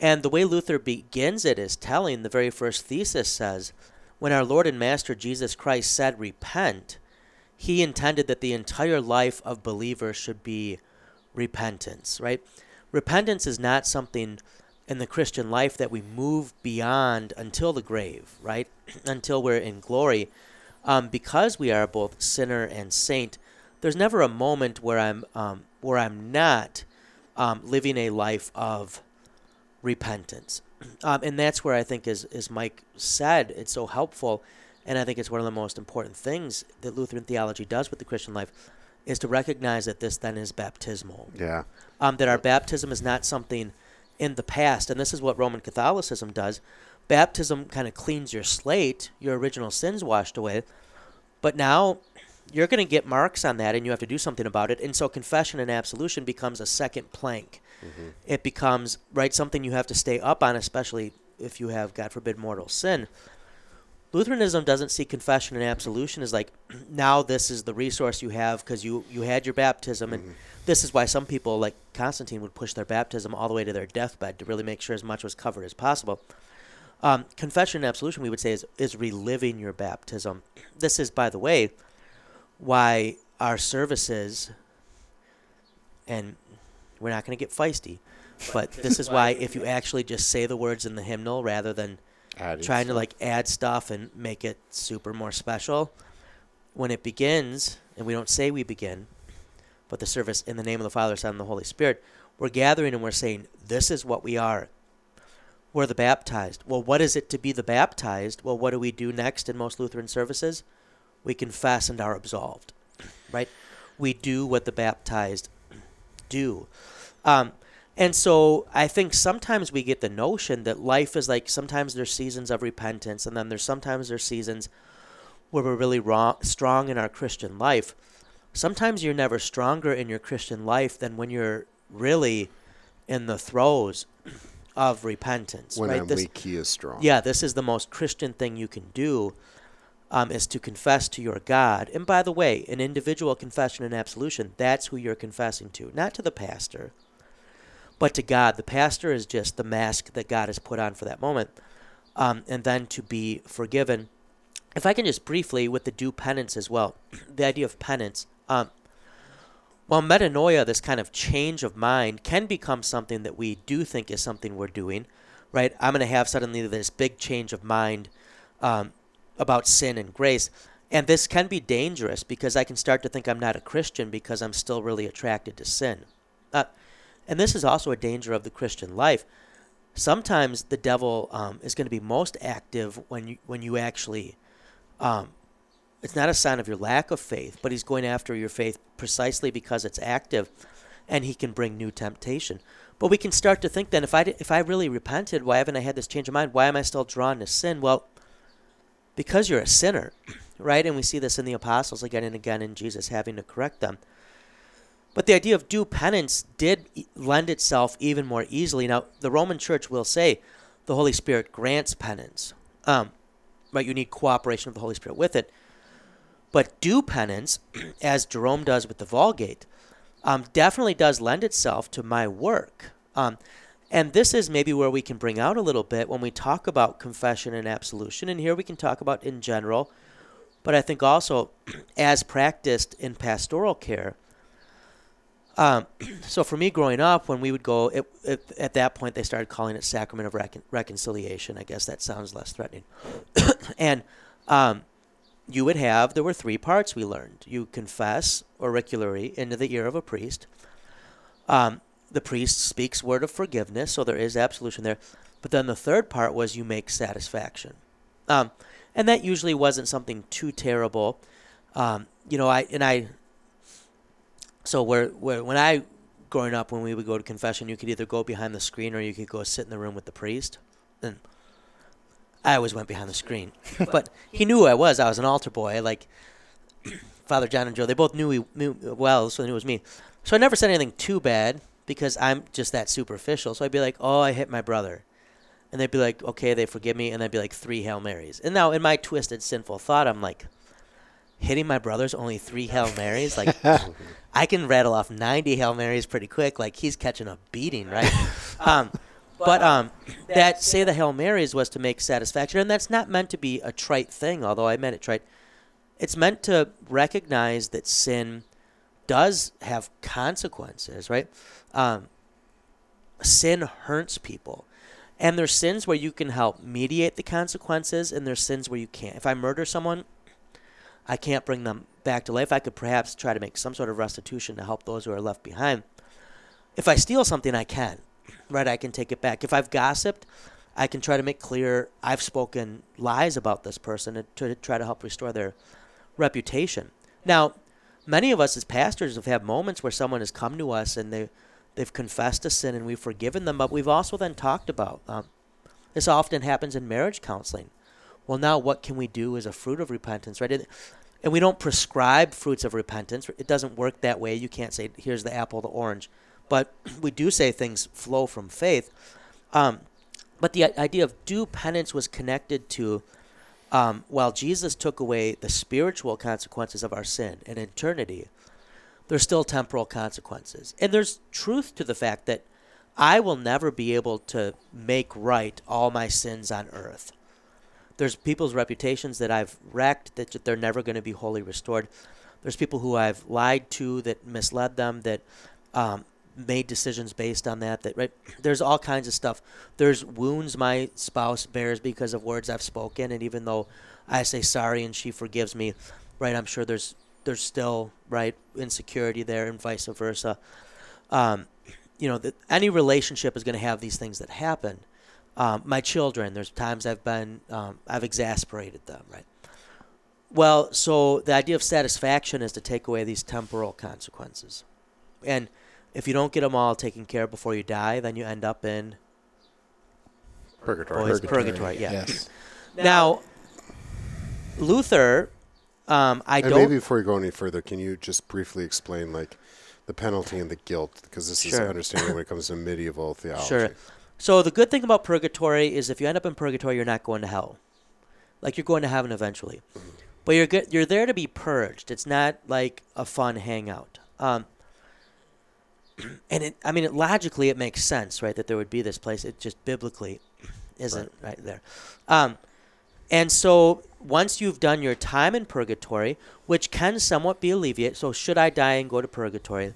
And the way Luther begins it is telling the very first thesis says, when our Lord and Master Jesus Christ said, Repent, he intended that the entire life of believers should be repentance, right? Repentance is not something in the Christian life that we move beyond until the grave, right? until we're in glory. Um, because we are both sinner and saint, there's never a moment where I'm um, where I'm not um, living a life of repentance. Um, and that's where I think, as, as Mike said, it's so helpful. And I think it's one of the most important things that Lutheran theology does with the Christian life is to recognize that this then is baptismal. Yeah. Um, that our baptism is not something in the past. And this is what Roman Catholicism does. Baptism kind of cleans your slate, your original sins washed away. But now you're going to get marks on that and you have to do something about it. And so confession and absolution becomes a second plank Mm-hmm. It becomes right something you have to stay up on, especially if you have, God forbid, mortal sin. Lutheranism doesn't see confession and absolution as like now this is the resource you have because you you had your baptism and mm-hmm. this is why some people like Constantine would push their baptism all the way to their deathbed to really make sure as much was covered as possible. Um, confession and absolution we would say is is reliving your baptism. This is by the way why our services and we're not going to get feisty. But this is why if you actually just say the words in the hymnal rather than Adding trying stuff. to like add stuff and make it super more special, when it begins, and we don't say we begin, but the service in the name of the Father, Son, and the Holy Spirit, we're gathering and we're saying, This is what we are. We're the baptized. Well, what is it to be the baptized? Well, what do we do next in most Lutheran services? We confess and are absolved. Right? We do what the baptized do. Um, and so I think sometimes we get the notion that life is like sometimes there's seasons of repentance, and then there's sometimes there's seasons where we're really wrong, strong in our Christian life. Sometimes you're never stronger in your Christian life than when you're really in the throes of repentance. When right? I'm this, weak, he is strong. Yeah, this is the most Christian thing you can do um, is to confess to your God. And by the way, an individual confession and absolution, that's who you're confessing to, not to the pastor, but to God. The pastor is just the mask that God has put on for that moment. Um, and then to be forgiven. If I can just briefly, with the due penance as well, the idea of penance. Um, while metanoia, this kind of change of mind, can become something that we do think is something we're doing, right? I'm going to have suddenly this big change of mind um, about sin and grace. And this can be dangerous because I can start to think I'm not a Christian because I'm still really attracted to sin. Uh, and this is also a danger of the Christian life. Sometimes the devil um, is going to be most active when you when you actually. Um, it's not a sign of your lack of faith, but he's going after your faith precisely because it's active, and he can bring new temptation. But we can start to think then, if I if I really repented, why haven't I had this change of mind? Why am I still drawn to sin? Well, because you're a sinner, right? And we see this in the apostles again and again in Jesus having to correct them. But the idea of due penance did lend itself even more easily. Now, the Roman Church will say the Holy Spirit grants penance, um, right? You need cooperation of the Holy Spirit with it. But do penance, as Jerome does with the Vulgate, um, definitely does lend itself to my work. Um, and this is maybe where we can bring out a little bit when we talk about confession and absolution. And here we can talk about in general, but I think also as practiced in pastoral care. Um, so for me growing up, when we would go, it, it, at that point they started calling it sacrament of recon- reconciliation. I guess that sounds less threatening. and um, you would have, there were three parts we learned. You confess auricularly into the ear of a priest. Um, the priest speaks word of forgiveness, so there is absolution there. But then the third part was you make satisfaction. Um, and that usually wasn't something too terrible. Um, you know, I and I. So where where when I growing up when we would go to confession, you could either go behind the screen or you could go sit in the room with the priest. And I always went behind the screen, but he knew who I was. I was an altar boy. Like Father John and Joe, they both knew me well, so they knew it was me. So I never said anything too bad because I'm just that superficial. So I'd be like, oh, I hit my brother. And they'd be like, okay, they forgive me. And I'd be like, three Hail Marys. And now in my twisted, sinful thought, I'm like, hitting my brother's only three Hail Marys? Like, I can rattle off 90 Hail Marys pretty quick. Like, he's catching a beating, right? um, but um, that say the Hail Marys was to make satisfaction. And that's not meant to be a trite thing, although I meant it trite. It's meant to recognize that sin does have consequences, right? Um, sin hurts people. And there's sins where you can help mediate the consequences, and there's sins where you can't. If I murder someone, I can't bring them back to life. I could perhaps try to make some sort of restitution to help those who are left behind. If I steal something, I can, right? I can take it back. If I've gossiped, I can try to make clear I've spoken lies about this person to try to help restore their reputation. Now, many of us as pastors have had moments where someone has come to us and they they've confessed a sin and we've forgiven them, but we've also then talked about um, this often happens in marriage counseling. Well, now what can we do as a fruit of repentance, right? And we don't prescribe fruits of repentance. It doesn't work that way. You can't say, here's the apple, the orange. But we do say things flow from faith. Um, but the idea of due penance was connected to um, while Jesus took away the spiritual consequences of our sin and eternity, there's still temporal consequences. And there's truth to the fact that I will never be able to make right all my sins on earth. There's people's reputations that I've wrecked that they're never going to be wholly restored. There's people who I've lied to that misled them that um, made decisions based on that that right there's all kinds of stuff. There's wounds my spouse bears because of words i've spoken and even though i say sorry and she forgives me right i'm sure there's there's still right insecurity there and vice versa. Um, you know any relationship is going to have these things that happen. Um, my children there's times i've been um, i've exasperated them right? Well so the idea of satisfaction is to take away these temporal consequences. And if you don't get them all taken care of before you die, then you end up in purgatory. Boys, purgatory. purgatory yeah. Yes. Now, Luther, um, I and don't. Maybe before you go any further, can you just briefly explain like the penalty and the guilt? Because this sure. is understanding when it comes to medieval theology. Sure. So the good thing about purgatory is if you end up in purgatory, you're not going to hell. Like you're going to heaven eventually, mm-hmm. but you're good, you're there to be purged. It's not like a fun hangout. Um, and it, I mean, it, logically, it makes sense, right, that there would be this place. It just biblically isn't right, right there. Um, and so once you've done your time in purgatory, which can somewhat be alleviated, so should I die and go to purgatory,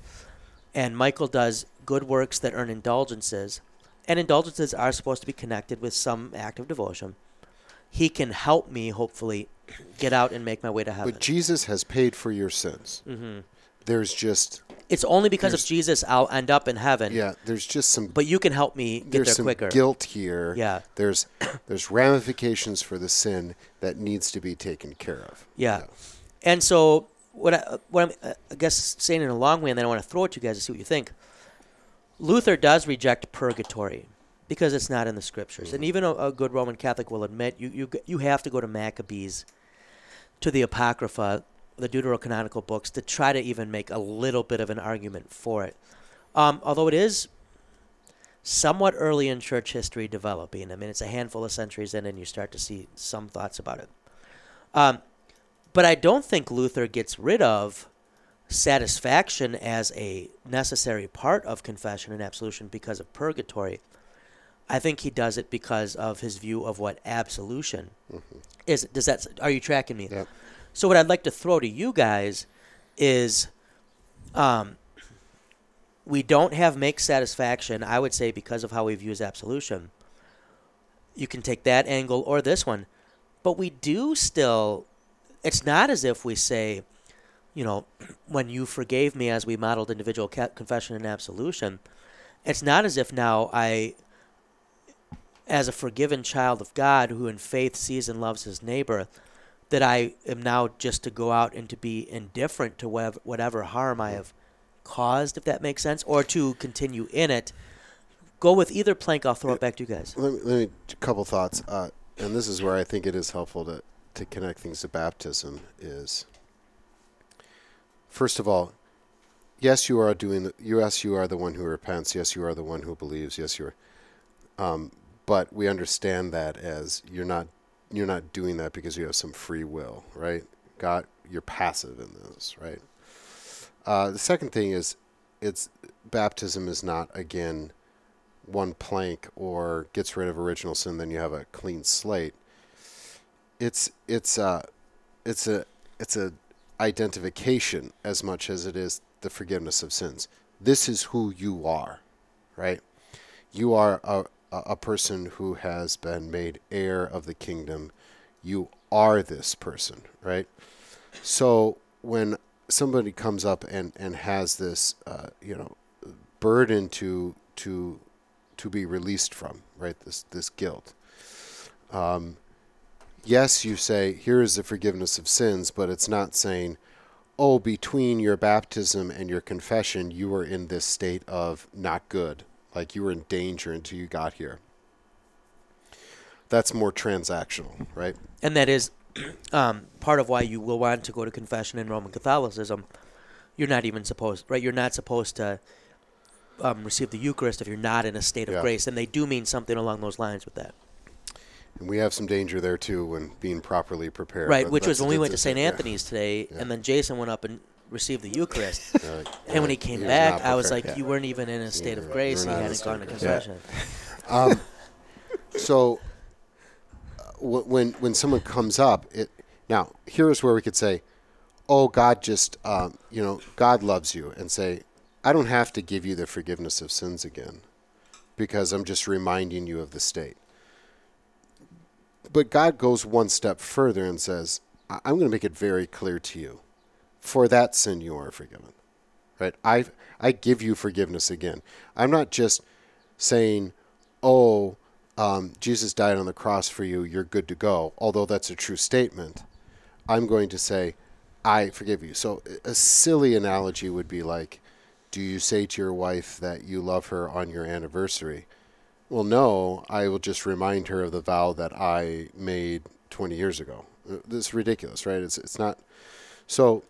and Michael does good works that earn indulgences, and indulgences are supposed to be connected with some act of devotion, he can help me, hopefully, get out and make my way to heaven. But Jesus has paid for your sins. Mm-hmm. There's just it's only because of Jesus I'll end up in heaven. Yeah, there's just some. But you can help me get there's there some quicker. guilt here. Yeah. There's there's ramifications for the sin that needs to be taken care of. Yeah. yeah. And so what I what I'm I guess saying in a long way, and then I want to throw it to you guys to see what you think. Luther does reject purgatory because it's not in the scriptures, mm-hmm. and even a, a, good Roman Catholic will admit you you you have to go to Maccabees, to the Apocrypha the deuterocanonical books to try to even make a little bit of an argument for it. Um, although it is somewhat early in church history developing. I mean, it's a handful of centuries in, and you start to see some thoughts about it. Um, but I don't think Luther gets rid of satisfaction as a necessary part of confession and absolution because of purgatory. I think he does it because of his view of what absolution mm-hmm. is. Does that? Are you tracking me? Yep. So what I'd like to throw to you guys is um, we don't have make satisfaction, I would say, because of how we've used absolution. You can take that angle or this one. But we do still, it's not as if we say, you know, when you forgave me as we modeled individual confession and absolution, it's not as if now I, as a forgiven child of God who in faith sees and loves his neighbor, that I am now just to go out and to be indifferent to whatever, whatever harm I have caused, if that makes sense, or to continue in it. Go with either plank. I'll throw it back to you guys. Let me, let me a couple thoughts, uh, and this is where I think it is helpful to to connect things to baptism. Is first of all, yes, you are doing. The, yes, you are the one who repents. Yes, you are the one who believes. Yes, you are. Um, but we understand that as you're not you're not doing that because you have some free will, right? God, you're passive in this, right? Uh, the second thing is, it's baptism is not again one plank or gets rid of original sin, then you have a clean slate. It's it's a it's a it's a identification as much as it is the forgiveness of sins. This is who you are, right? You are a a, person who has been made heir of the kingdom. You are this person, right? So when somebody comes up and, and has this, uh, you know, burden to to to be released from, right? This this guilt. Um, yes, you say here is the forgiveness of sins, but it's not saying, oh, between your baptism and your confession, you were in this state of not good, like you were in danger until you got here. That's more transactional, right? And that is um, part of why you will want to go to confession in Roman Catholicism. You're not even supposed, right? You're not supposed to um, receive the Eucharist if you're not in a state of Yeah. grace, and they do mean something along those lines with that, And we have some danger there too when being properly prepared. right? but Which was when we went to St. decision, yeah. Anthony's today, Yeah. and then Jason went up and received the Eucharist. And when he came was back, not I was like, "You weren't even in a state Yeah, of grace. were You not in hadn't gone to confession." Um, so uh, wh- when when someone comes up, it now here's where we could say, "Oh, God just um, you know God loves you," and say, "I don't have to give you the forgiveness of sins again, because I'm just reminding you of the state." But God goes one step further and says, "I'm going to make it very clear to you, for that sin you are forgiven." Right? I I give you forgiveness again. I'm not just saying, "Oh, um, Jesus died on the cross for you. You're good to go." Although that's a true statement, I'm going to say, "I forgive you." So a silly analogy would be like, "Do you say to your wife that you love her on your anniversary?" Well, no. I will just remind her of the vow that I made 20 years ago. Uh, This is ridiculous, right? It's it's not. So,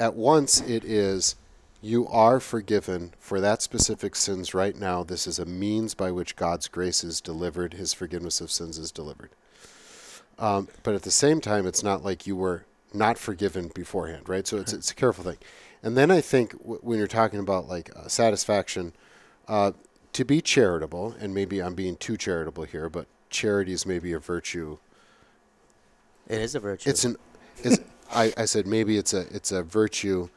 at once it is you are forgiven for that specific sins right now. This is a means by which God's grace is delivered, His forgiveness of sins is delivered. Um, but at the same time, it's not like you were not forgiven beforehand, right? So it's, it's a careful thing. And then I think w- when you're talking about like uh, satisfaction, uh, to be charitable, and maybe I'm being too charitable here, but charity is maybe a virtue It is a virtue. it's an it's, I, I said maybe it's a it's a virtue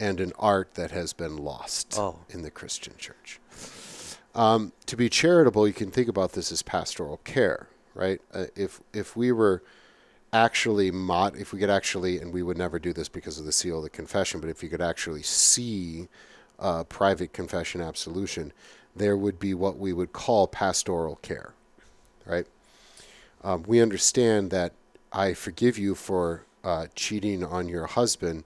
and an art that has been lost Oh. in the Christian church. Um, to be charitable, you can think about this as pastoral care, right? Uh, if if we were actually mod, if we could actually, and we would never do this because of the seal of the confession, but if you could actually see uh, private confession absolution, there would be what we would call pastoral care, right? um, we understand that I forgive you for uh, cheating on your husband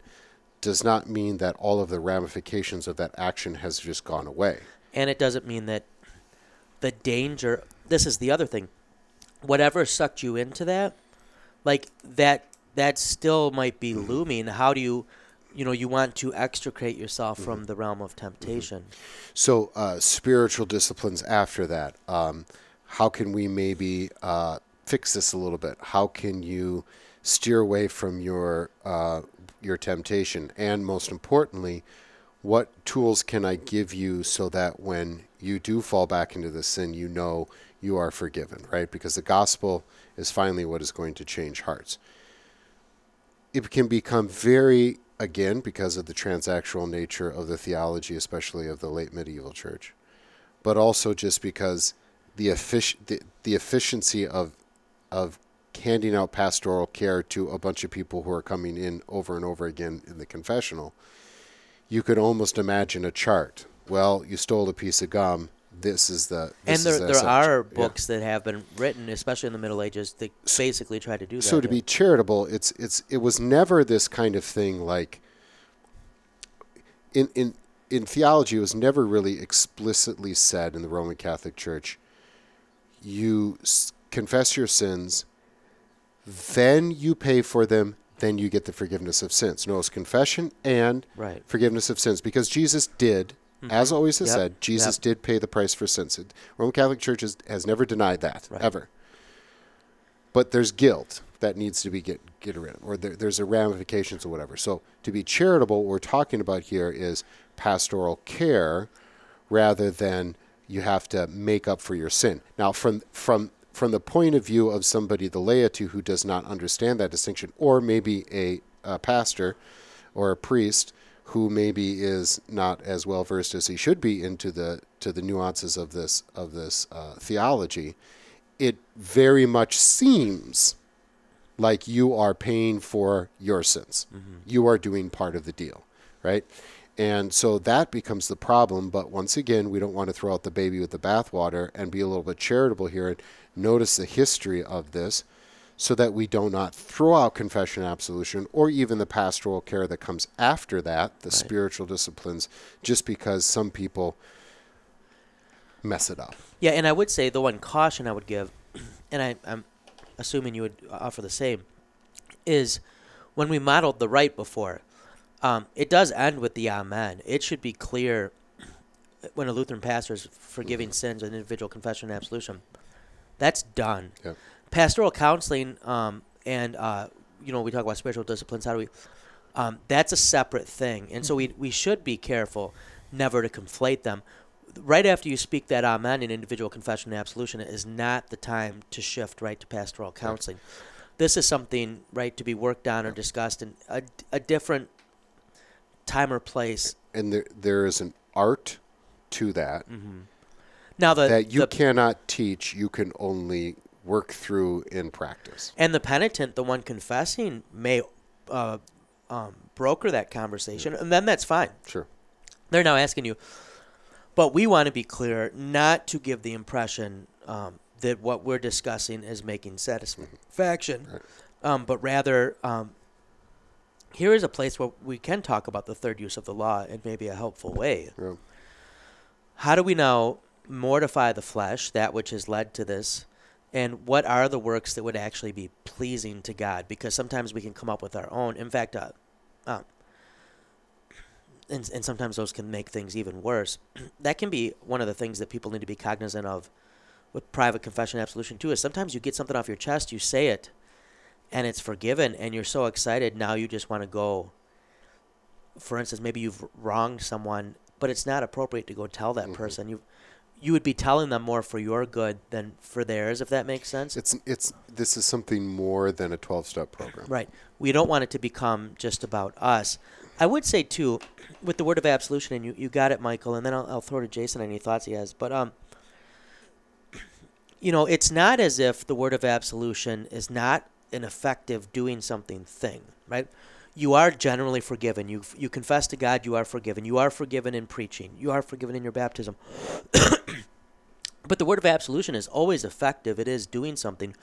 does not mean that all of the ramifications of that action has just gone away. and it doesn't mean that the danger this is the other thing whatever sucked you into that like that that still might be Mm-hmm. looming how do you you know you want to extricate yourself Mm-hmm. from the realm of temptation So, uh, spiritual disciplines after that. Um, how can we maybe uh, fix this a little bit? How can you steer away from your uh, your temptation? And most importantly, what tools can I give you so that when you do fall back into the sin, you know you are forgiven, right? Because the gospel is finally what is going to change hearts. It can become very, again, because of the transactional nature of the theology, especially of the late medieval church, but also just because the, effic- the, the efficiency of, of handing out pastoral care to a bunch of people who are coming in over and over again in the confessional, you could almost imagine a chart. Well, you stole a piece of gum. This is the. and This there is there are Yeah. books that have been written especially in the middle ages that basically try to do that So to yeah. be charitable, it's it's it was never this kind of thing like. In in in theology, it was never really explicitly said in the Roman Catholic Church. You s- confess your sins, then you pay for them, then you get the forgiveness of sins. No, it's confession and right forgiveness of sins because Jesus did, as always has Mm-hmm. Yep, said, Jesus yep. did pay the price for sins. The Roman Catholic Church has, has never denied that Right. ever. But there's guilt that needs to be get get rid of, or there, there's a ramifications or whatever. So to be charitable, what we're talking about here is pastoral care, rather than you have to make up for your sin. Now, from from from the point of view of somebody, the laity, who does not understand that distinction, or maybe a, a pastor or a priest who maybe is not as well versed as he should be into the to the nuances of this of this uh, theology, it very much seems like you are paying for your sins. You are doing part of the deal, right? And so that becomes the problem. But once again, we don't want to throw out the baby with the bathwater and be a little bit charitable here and notice the history of this so that we do not throw out confession and absolution or even the pastoral care that comes after that, the spiritual disciplines, just because some people mess it up. Yeah, and I would say the one caution I would give, and I, I'm assuming you would offer the same, is when we modeled the rite before, um, it does end with the Amen. It should be clear when a Lutheran pastor is forgiving sins, an individual confession and absolution. That's done. Yeah. Pastoral counseling, um, and uh, you know, we talk about spiritual disciplines. How do we? Um, that's a separate thing, and so we we should be careful never to conflate them. Right after you speak that amen in individual confession and absolution is not the time to shift right to pastoral counseling. This is something right to be worked on or discussed in a, a different time or place. And there, there is an art to that Now the, that you the cannot teach, you can only work through in practice. and the penitent, the one confessing, may uh, um, broker that conversation, and then that's fine. Sure. They're now asking you, but we want to be clear not to give the impression um, that what we're discussing is making satisfaction, Right. um, but rather um, here is a place where we can talk about the third use of the law in maybe a helpful way. Yeah. How do we now mortify the flesh, that which has led to this? And what are the works that would actually be pleasing to God? Because sometimes we can come up with our own. In fact, uh, uh, and, and sometimes those can make things even worse. that can be one of the things that people need to be cognizant of with private confession and absolution too. Is sometimes you get something off your chest, you say it, and it's forgiven, and you're so excited now you just want to go. For instance, maybe you've wronged someone, but it's not appropriate to go tell that person. You you would be telling them more for your good than for theirs, if that makes sense. It's it's this is something more than a 12-step program. Right. We don't want it to become just about us. I would say too, with the word of absolution, and you, you got it, Michael, and then I'll, I'll throw to Jason any thoughts he has. But um, you know, it's not as if the word of absolution is not an effective doing something thing, right? You are generally forgiven. You you confess to God, you are forgiven. You are forgiven in preaching. You are forgiven in your baptism. But the word of absolution is always effective. It is doing something,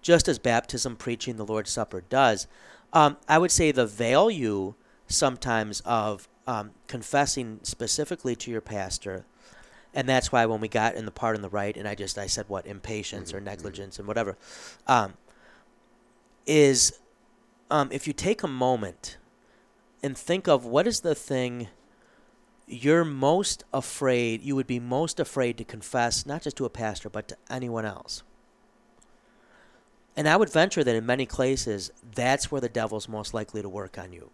just as baptism, preaching, the Lord's Supper does. Um, I would say the value sometimes of um, confessing specifically to your pastor, and that's why when we got in the part on the rite, and I just I said what impatience or negligence and whatever, um, is um, if you take a moment and think of what is the thing you're most afraid, you would be most afraid to confess, not just to a pastor, but to anyone else. And I would venture that in many cases, that's where the devil's most likely to work on you.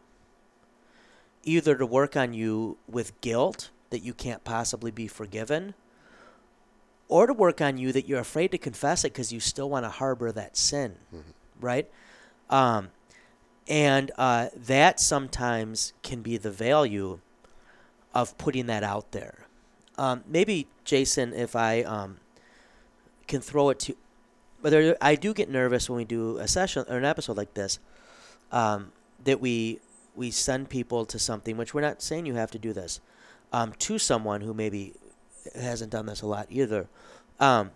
Either to work on you with guilt that you can't possibly be forgiven, or to work on you that you're afraid to confess it because you still want to harbor that sin, right? Um, and uh, that sometimes can be the value of putting that out there. Um, maybe Jason, if I um, can throw it to, whether I do get nervous when we do a session or an episode like this, um, that we we send people to something, which we're not saying you have to do this, um, to someone who maybe hasn't done this a lot either. Um,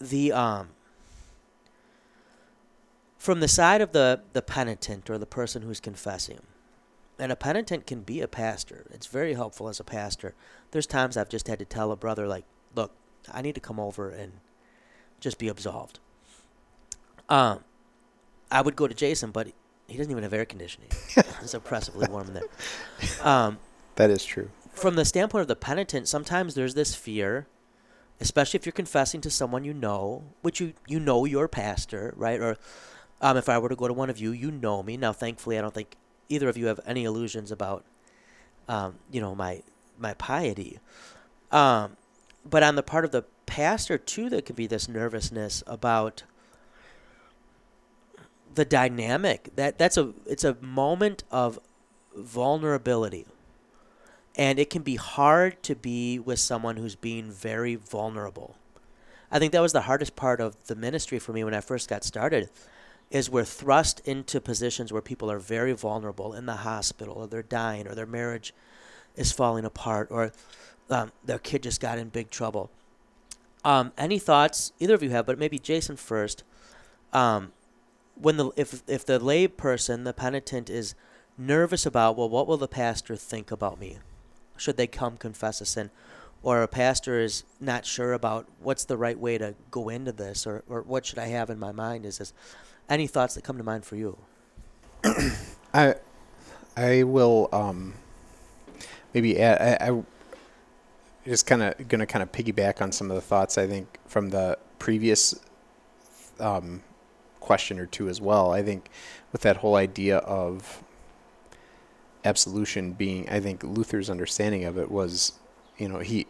the um, from the side of the the penitent or the person who's confessing, and a penitent can be a pastor. It's very helpful as a pastor. There's times I've just had to tell a brother like, "Look, I need to come over and just be absolved." Um, I would go to Jason, but he doesn't even have air conditioning. it's oppressively warm in there. Um, That is true. from the standpoint of the penitent, sometimes there's this fear, especially if you're confessing to someone you know, which you you know your pastor, right? Or um, if I were to go to one of you, you know me. Now, thankfully, I don't think either of you have any illusions about, um, you know, my my piety. Um, but on the part of the pastor too, there could be this nervousness about the dynamic that that's a it's a moment of vulnerability. And it can be hard to be with someone who's being very vulnerable. I think that was the hardest part of the ministry for me when I first got started is we're thrust into positions where people are very vulnerable in the hospital or they're dying or their marriage is falling apart or um, their kid just got in big trouble. Um, any thoughts either of you have, but maybe Jason first. Um, when the if if the lay person, the penitent, is nervous about well, what will the pastor think about me? Should they come confess a sin? Or a pastor is not sure about what's the right way to go into this, or, or what should I have in my mind? Is this any thoughts that come to mind for you? I I will um, maybe add, I, I just kind of going to kind of piggyback on some of the thoughts I think from the previous um, question or two as well. I think with that whole idea of absolution being, I think Luther's understanding of it was, you know, he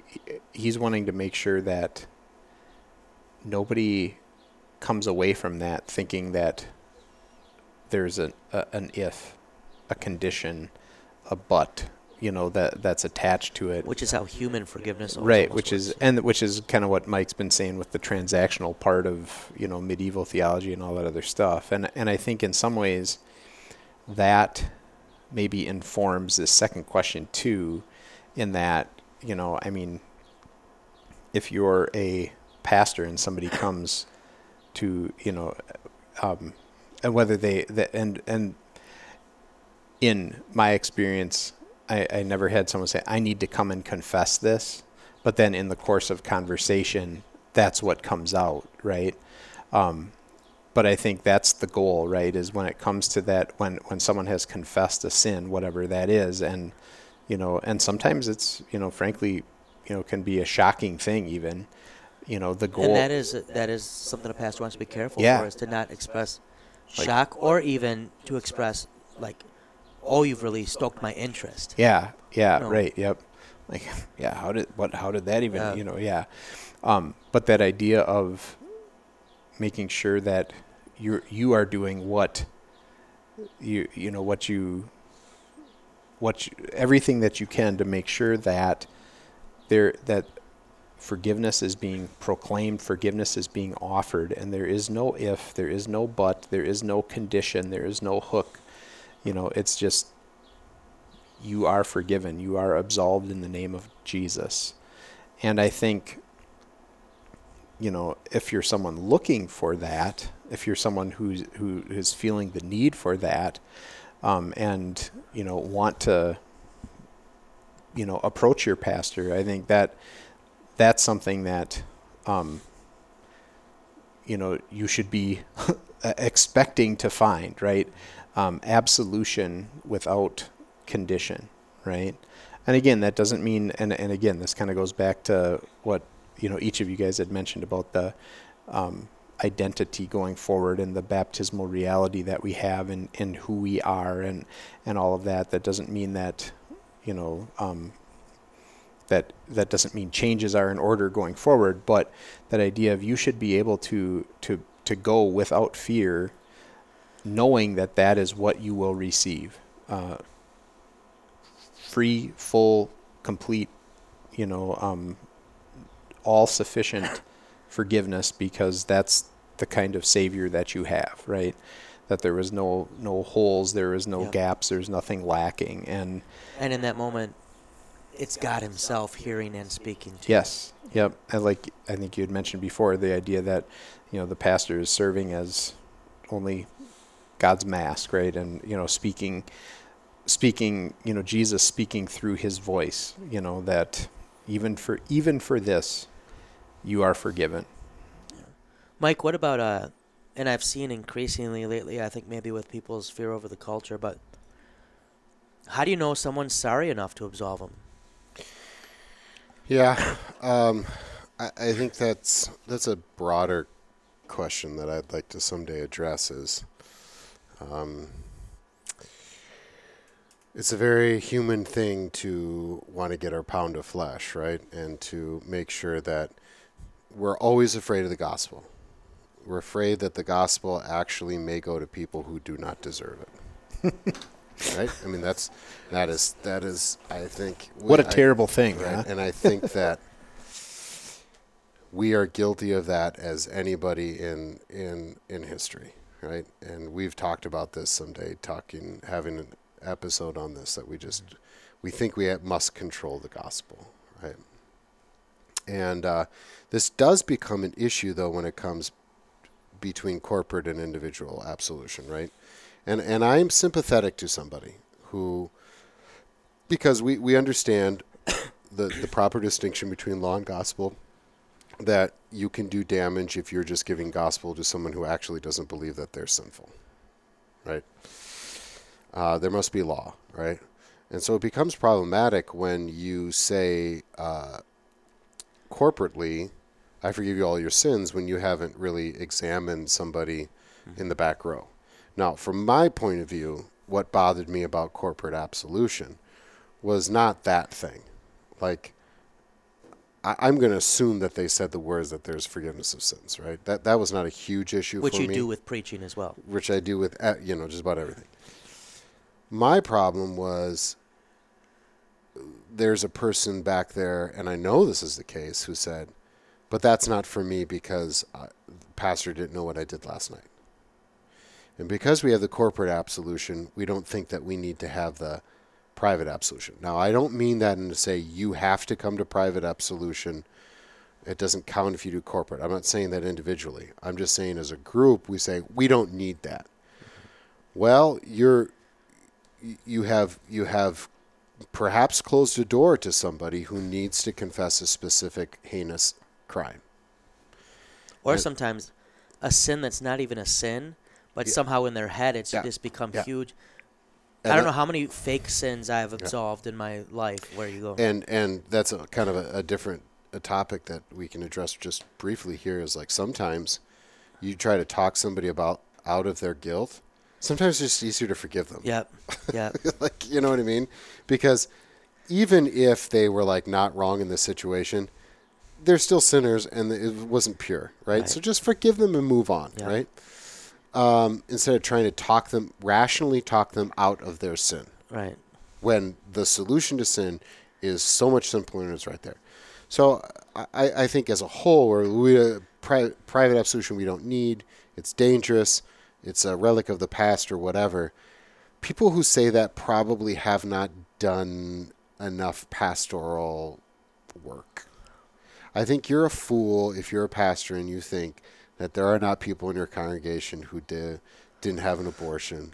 he's wanting to make sure that nobody comes away from that thinking that there's an a, an if, a condition, a but, you know that that's attached to it. Which is how human forgiveness right, which works. is and which is kind of what Mike's been saying with the transactional part of you know medieval theology and all that other stuff. And and I think in some ways that maybe informs the second question too, in that you know I mean if you're a pastor and somebody comes to you know um, and whether they the, and and in my experience I, I never had someone say, I need to come and confess this. But then in the course of conversation, that's what comes out, right? Um, but I think that's the goal, right? Is when it comes to that, when when someone has confessed a sin, whatever that is, and you know, and sometimes it's you know, frankly, you know, can be a shocking thing even. You know, the goal. And that is that is something a pastor wants to be careful yeah. for, is to not express like, shock or even to express like oh, you've really stoked my interest. Yeah, yeah, right, yep. Like, yeah, how did what? How did that even? Yeah. You know, yeah. Um, but that idea of making sure that you you are doing what you you know what you what you, everything that you can to make sure that there that forgiveness is being proclaimed, forgiveness is being offered, and there is no if, there is no but, there is no condition, there is no hook you know, it's just you are forgiven. You are absolved in the name of Jesus. And I think, you know, if you're someone looking for that, if you're someone who's who is feeling the need for that, um, and you know want to, you know, approach your pastor, I think that that's something that, um, you know, you should be expecting to find, right? um, absolution without condition, right? And again, that doesn't mean, and, and again, this kind of goes back to what you know each of you guys had mentioned about the um, identity going forward and the baptismal reality that we have and in who we are and and all of that. That doesn't mean that you know um, that that doesn't mean changes are in order going forward, but that idea of you should be able to to to go without fear knowing that that is what you will receive. Uh, free, full, complete, you know, um, all sufficient forgiveness because that's the kind of Savior that you have, right? That there was no no holes, there was no gaps, there's nothing lacking, and and in that moment, it's God Himself hearing and speaking to. Yes, yep. And like I think you had mentioned before, the idea that you know the pastor is serving as only God's mask, right? And you know, speaking, speaking, you know, Jesus speaking through His voice. You know that even for even for this, you are forgiven. Mike, what about uh? And I've seen increasingly lately. I think maybe with people's fear over the culture, but how do you know someone's sorry enough to absolve them? Yeah, um, I, I think that's that's a broader question that I'd like to someday address. Is um, it's a very human thing to want to get our pound of flesh, right? And to make sure that we're always afraid of the gospel. We're afraid that the gospel actually may go to people who do not deserve it. right? I mean, that's that is that is I think What a I- terrible thing, right? huh? And I think that we are guilty of that as anybody in in in history, right? And we've talked about this someday, talking having an episode on this that we just we think we must control the gospel, right? And uh, this does become an issue though when it comes between corporate and individual absolution, right? And and I'm sympathetic to somebody who because we, we understand the, the proper distinction between law and gospel that you can do damage if you're just giving gospel to someone who actually doesn't believe that they're sinful right? Uh, there must be law right? And so it becomes problematic when you say uh, corporately i forgive you all your sins when you haven't really examined somebody in the back row now from my point of view what bothered me about corporate absolution was not that thing. Like, I, I'm going to assume that they said the words that there's forgiveness of sins, right? That that was not a huge issue Which for you do with preaching as well. which I do with uh, you know just about everything. My problem was there's a person back there, and I know this is the case, who said, "But that's not for me because uh, the pastor didn't know what I did last night." And because we have the corporate absolution, we don't think that we need to have the private absolution. Now, I don't mean that in to say you have to come to private absolution. It doesn't count if you do corporate. I'm not saying that individually. I'm just saying as a group, we say we don't need that. Well, you're you have you have perhaps closed a door to somebody who needs to confess a specific heinous crime. Or And- sometimes a sin that's not even a sin, but Yeah. somehow in their head it's Yeah. just become Yeah. huge. And I don't know how many fake sins I've absolved in my life. Where you go? and and that's a kind of a, a different a topic that we can address just briefly here is like sometimes you try to talk somebody about out of their guilt sometimes it's just easier to forgive them Yep. Yep. like you know what i mean because even if they were like not wrong in this situation they're still sinners and it wasn't pure right, Right. so just forgive them and move on Yeah. right um, instead of trying to talk them rationally talk them out of their sin right. when the solution to sin is so much simpler and it's right there. So I, I think as a whole, or we, uh, pri- private absolution we don't need. It's dangerous. It's a relic of the past or whatever. People who say that probably have not done enough pastoral work. I think you're a fool if you're a pastor and you think that there are not people in your congregation who did, didn't have an abortion,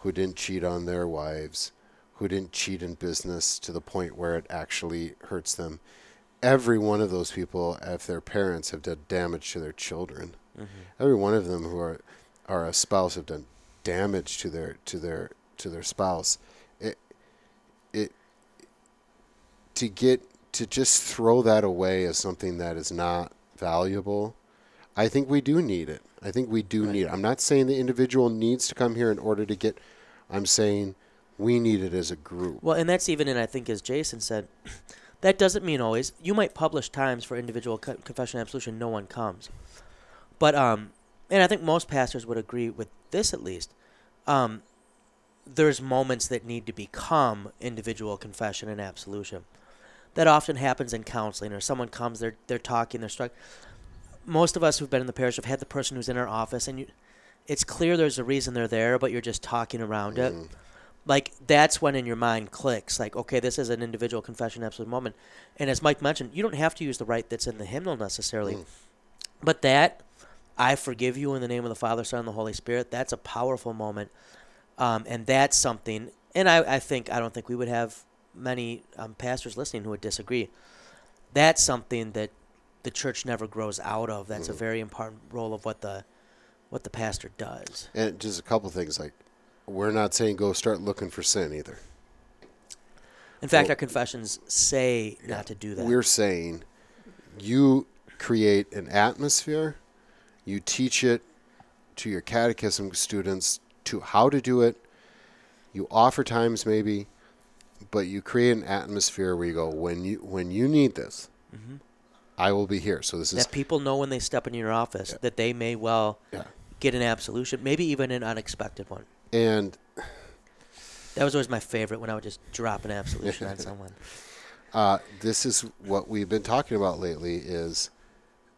who didn't cheat on their wives, who didn't cheat in business to the point where it actually hurts them. Every one of those people, if their parents have done damage to their children, mm-hmm. every one of them who are are a spouse have done damage to their to their to their spouse. It it to get to just throw that away as something that is not valuable. I think we do need it. I think we do need it. I'm not saying the individual needs to come here in order to get. I'm saying we need it as a group. Well, and that's even in I think as Jason said, that doesn't mean always. You might publish times for individual co- confession and absolution. No one comes, but um, and I think most pastors would agree with this at least. Um, there's moments that need to become individual confession and absolution. That often happens in counseling, or someone comes, they're they're talking, they're struck. Most of us who've been in the parish have had the person who's in our office, and you, it's clear there's a reason they're there, but you're just talking around it. Like that's when in your mind clicks like okay this is an individual confession absolute moment. And as mike mentioned you don't have to use the rite that's in the hymnal necessarily. But that i forgive you in the name of the father son and the holy spirit that's a powerful moment. Um, and that's something and I, I think i don't think we would have many um, pastors listening who would disagree. That's something that the church never grows out of. That's a mm-hmm. very important role of what the what the pastor does. And just a couple things like we're not saying go start looking for sin either. in fact Well- our confessions say not to do that. We're saying you create an atmosphere, you teach it to your catechism students to how to do it. You offer times maybe, but you create an atmosphere where you go when you when you need this, mm-hmm. I will be here. So this is that people know when they step into your office Yeah. that they may well yeah. get an absolution, maybe even an unexpected one. And That was always my favorite when I would just drop an absolution on someone. Uh, this is what we've been talking about lately is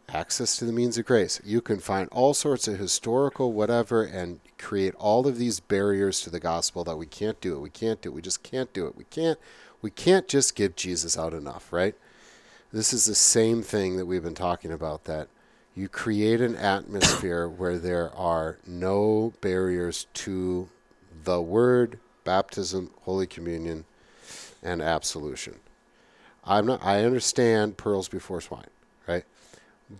access to the means of grace. You can find all sorts of historical whatever and create all of these barriers to the gospel that we can't do it. We can't do it. We just can't do it. We can't we can't just give Jesus out enough, right? This is the same thing that we've been talking about that you create an atmosphere where there are no barriers to the word, baptism, holy communion, and absolution. I'm not I understand pearls before swine, right?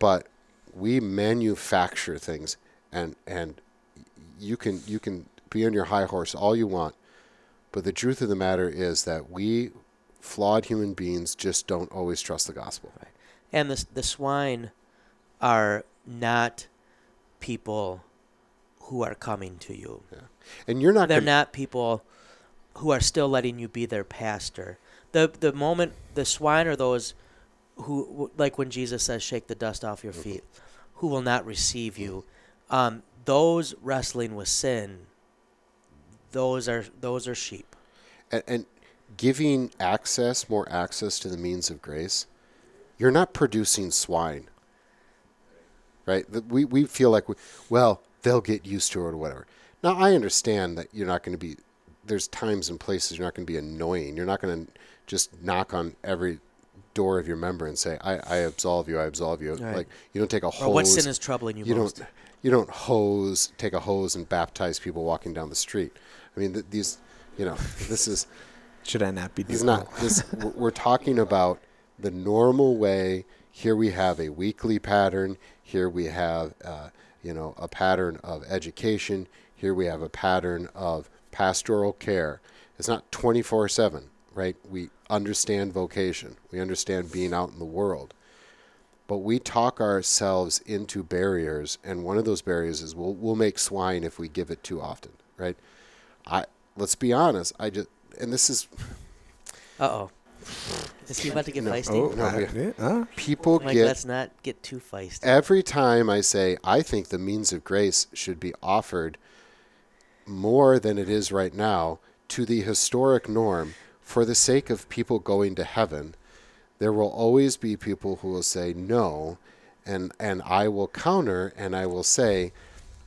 But we manufacture things and and you can you can be on your high horse all you want. But the truth of the matter is that we flawed human beings just don't always trust the gospel. Right. And the the swine are not people who are coming to you. Yeah. And you're not They're not people who are still letting you be their pastor. The the moment the swine are those who like when Jesus says shake the dust off your Mm-hmm. feet, who will not receive you. Um, those wrestling with sin, those are those are sheep. and, and giving access, more access to the means of grace, you're not producing swine. Right? We, we feel like, we, well, they'll get used to it or whatever. Now, I understand that you're not going to be, there's times and places you're not going to be annoying. You're not going to just knock on every door of your member and say, I, I absolve you, I absolve you. Right. Like, you don't take a hose. Or what sin is troubling you, you most? don't you don't hose take a hose and baptize people walking down the street. I mean, th- these, you know, this is Should I not be doing He's not. This we're talking about the normal way. Here we have a weekly pattern. Here we have, uh, you know, a pattern of education. Here we have a pattern of pastoral care. It's not twenty four seven, right? We understand vocation. We understand being out in the world. But we talk ourselves into barriers, and one of those barriers is we'll we'll make swine if we give it too often, right? I let's be honest. I just and this is Uh oh. Is he about to get No. feisty? Oh, No, yeah, huh? people Like, get let's not get too feisty. every time I say I think the means of grace should be offered more than it is right now to the historic norm for the sake of people going to heaven, there will always be people who will say no, and and I will counter and I will say,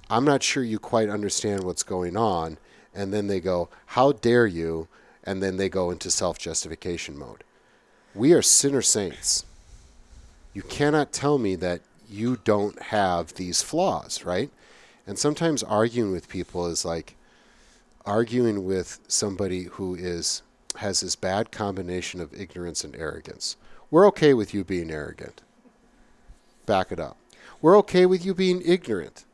I'm not sure you quite understand what's going on, and then they go, how dare you, and then they go into self-justification mode. We are sinner saints you cannot tell me that you don't have these flaws, right? And sometimes arguing with people is like arguing with somebody who is has this bad combination of ignorance and arrogance. We're okay with you being arrogant. Back it up. We're okay with you being ignorant.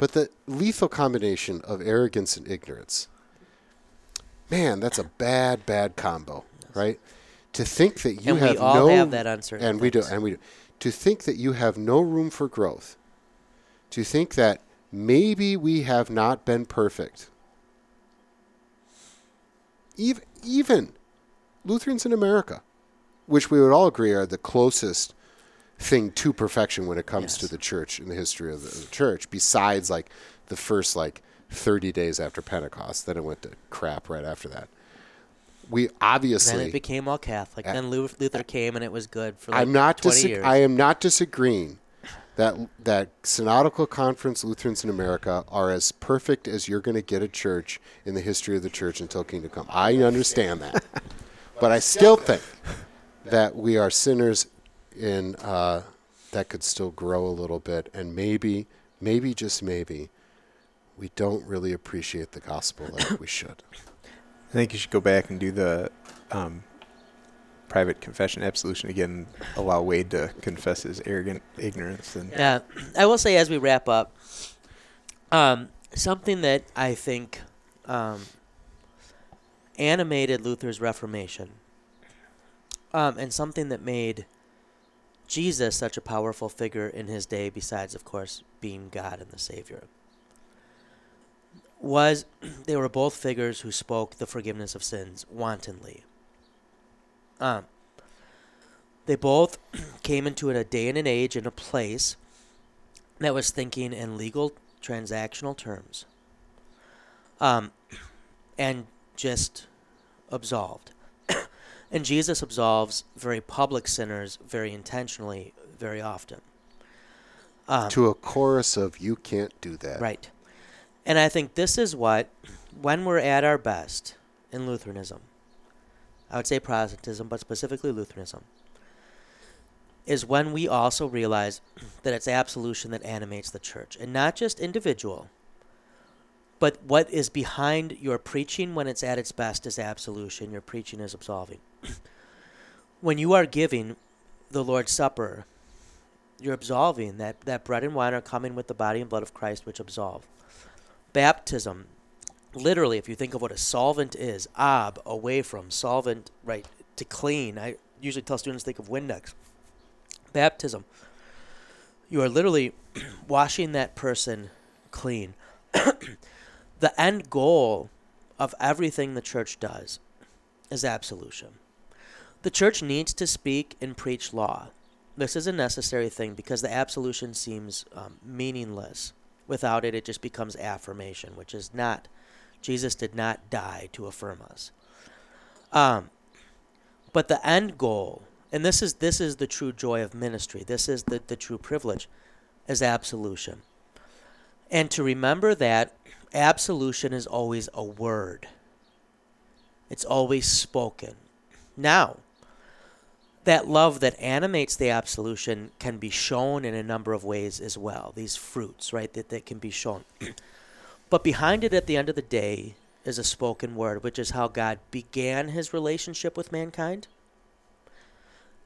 But the lethal combination of arrogance and ignorance, man, that's a bad, bad combo, right? To think that you And we have all no have that on certain and we do and we do. To think that you have no room for growth to think that maybe we have not been perfect. Even even lutherans in america which we would all agree are the closest thing to perfection when it comes to the church in the history of the, the church besides like the first like 30 days after pentecost then it went to crap right after that we obviously Then it became all Catholic. Uh, then Luther came and it was good for like I'm not 20 disag- years. I am not disagreeing that that synodical conference Lutherans in America are as perfect as you're going to get a church in the history of the church until kingdom come. I understand that, but I still think that we are sinners in uh, that could still grow a little bit, and maybe, maybe just maybe, we don't really appreciate the gospel like we should. I think you should go back and do the um, private confession absolution again. Allow Wade to confess his arrogant ignorance and Yeah, I will say as we wrap up, um, something that I think um, animated Luther's Reformation, um, and something that made Jesus such a powerful figure in his day, besides, of course, being God and the Savior, was they were both figures who spoke the forgiveness of sins wantonly. Um, they both came into it a day and an age and a place that was thinking in legal transactional terms. Um, and just absolved. And Jesus absolves very public sinners very intentionally, very often. Um, to a chorus of "You can't do that." Right. And I think this is what, when we're at our best in Lutheranism, I would say Protestantism, but specifically Lutheranism, is when we also realize that it's absolution that animates the church, and not just individual, but what is behind your preaching when it's at its best is absolution. Your preaching is absolving. when you are giving the Lord's Supper, you're absolving. That, that bread and wine are coming with the body and blood of Christ, which absolve. Baptism, literally, if you think of what a solvent is, ab, away from, solvent, right, to clean. I usually tell students think of Windex. Baptism, you are literally washing that person clean. the end goal of everything the church does is absolution. The church needs to speak and preach law. This is a necessary thing because the absolution seems um, meaningless. Without it, it just becomes affirmation, which is not. Jesus did not die to affirm us. Um, but the end goal, and this is this is the true joy of ministry. This is the, the true privilege, is absolution. And to remember that absolution is always a word, it's always spoken. Now, that love that animates the absolution can be shown in a number of ways as well. These fruits, right, that, that can be shown. but behind it at the end of the day is a spoken word, which is how God began his relationship with mankind.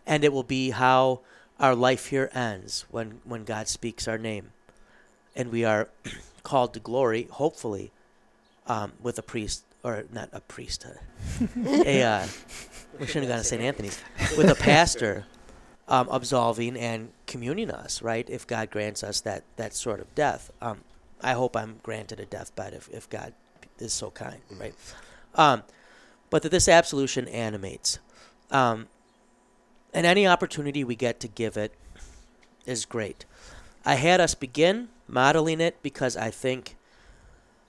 And it will be how our life here ends when, when God speaks our name. And we are called to glory, hopefully, um, with a priest or not a priest, a uh, we shouldn't have gone to St. Anthony's with a pastor um, absolving and communing us, right? If God grants us that that sort of death, um, I hope I'm granted a deathbed if if God is so kind, right? Um, but that this absolution animates, um, and any opportunity we get to give it is great. I had us begin modeling it because I think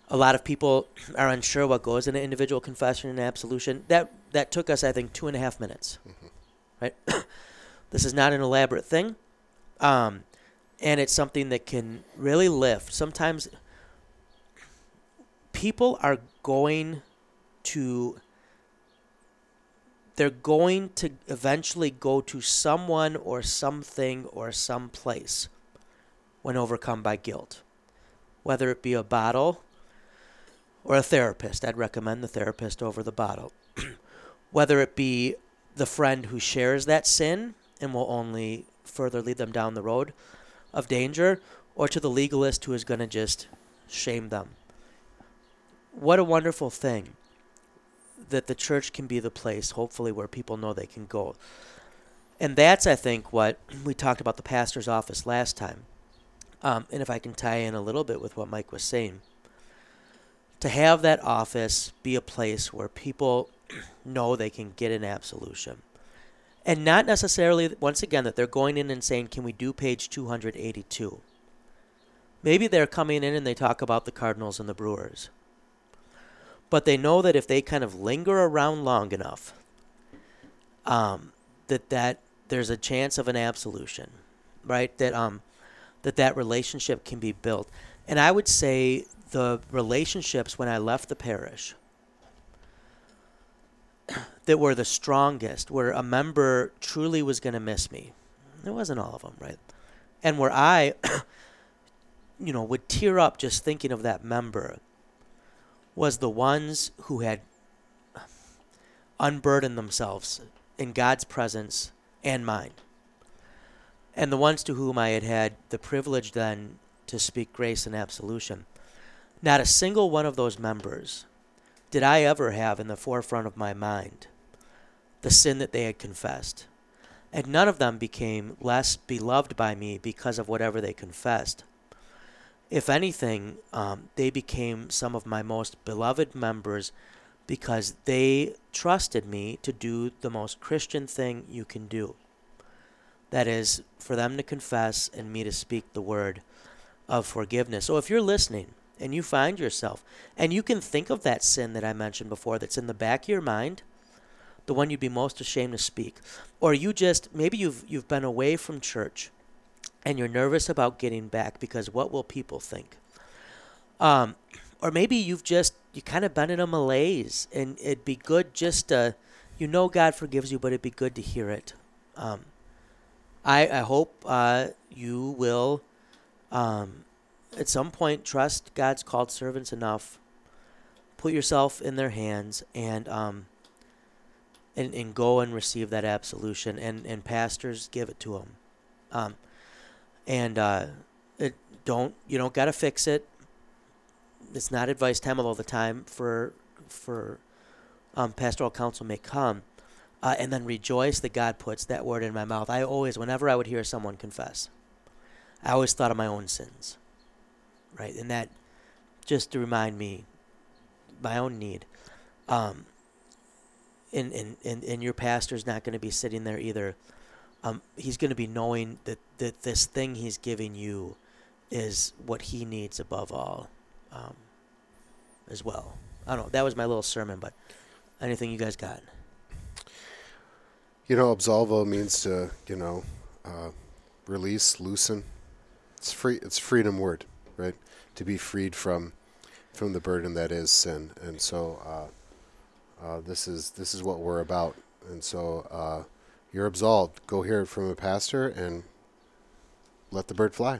a lot of people are unsure what goes in an individual confession and absolution. That that took us, I think, two and a half minutes. Mm-hmm. Right. this is not an elaborate thing, um, and it's something that can really lift. Sometimes people are going to. They're going to eventually go to someone or something or some place when overcome by guilt. Whether it be a bottle or a therapist, I'd recommend the therapist over the bottle. Whether it be the friend who shares that sin and will only further lead them down the road of danger, or to the legalist who is going to just shame them. What a wonderful thing that the church can be the place, hopefully, where people know they can go. And that's, I think, what we talked about the pastor's office last time. Um, and if I can tie in a little bit with what Mike was saying, to have that office be a place where people know they can get an absolution. And not necessarily, once again, that they're going in and saying, Can we do page 282? Maybe they're coming in and they talk about the Cardinals and the Brewers. But they know that if they kind of linger around long enough, um, that, that there's a chance of an absolution, right? That um, that that relationship can be built. And I would say the relationships when I left the parish that were the strongest, where a member truly was going to miss me. It wasn't all of them, right? And where I, you know, would tear up just thinking of that member was the ones who had unburdened themselves in God's presence and mine and the ones to whom I had had the privilege then to speak grace and absolution. Not a single one of those members did I ever have in the forefront of my mind the sin that they had confessed. And none of them became less beloved by me because of whatever they confessed. If anything, um, they became some of my most beloved members because they trusted me to do the most Christian thing you can do. That is, for them to confess and me to speak the word of forgiveness. So if you're listening and you find yourself, and you can think of that sin that I mentioned before that's in the back of your mind, the one you'd be most ashamed to speak, or you just maybe you've you've been away from church, and you're nervous about getting back because what will people think? Um, or maybe you've just you kind of been in a malaise, and it'd be good just to, you know, God forgives you, but it'd be good to hear it. Um, I I hope uh, you will. Um, at some point, trust God's called servants enough. Put yourself in their hands and um, and, and go and receive that absolution. And, and pastors give it to them. Um, and uh, it don't you don't gotta fix it. It's not advice time all the time for for um, pastoral counsel may come. Uh, and then rejoice that God puts that word in my mouth. I always, whenever I would hear someone confess, I always thought of my own sins right? And that just to remind me my own need. Um, and, and, and, and your pastor's not going to be sitting there either. Um, he's going to be knowing that, that this thing he's giving you is what he needs above all um, as well. I don't know. That was my little sermon, but anything you guys got? You know, absolvo means to, you know, uh, release, loosen. It's free. It's freedom word right? To be freed from from the burden that is sin, and so uh, uh, this is this is what we're about. And so uh, you're absolved. Go hear it from a pastor and let the bird fly.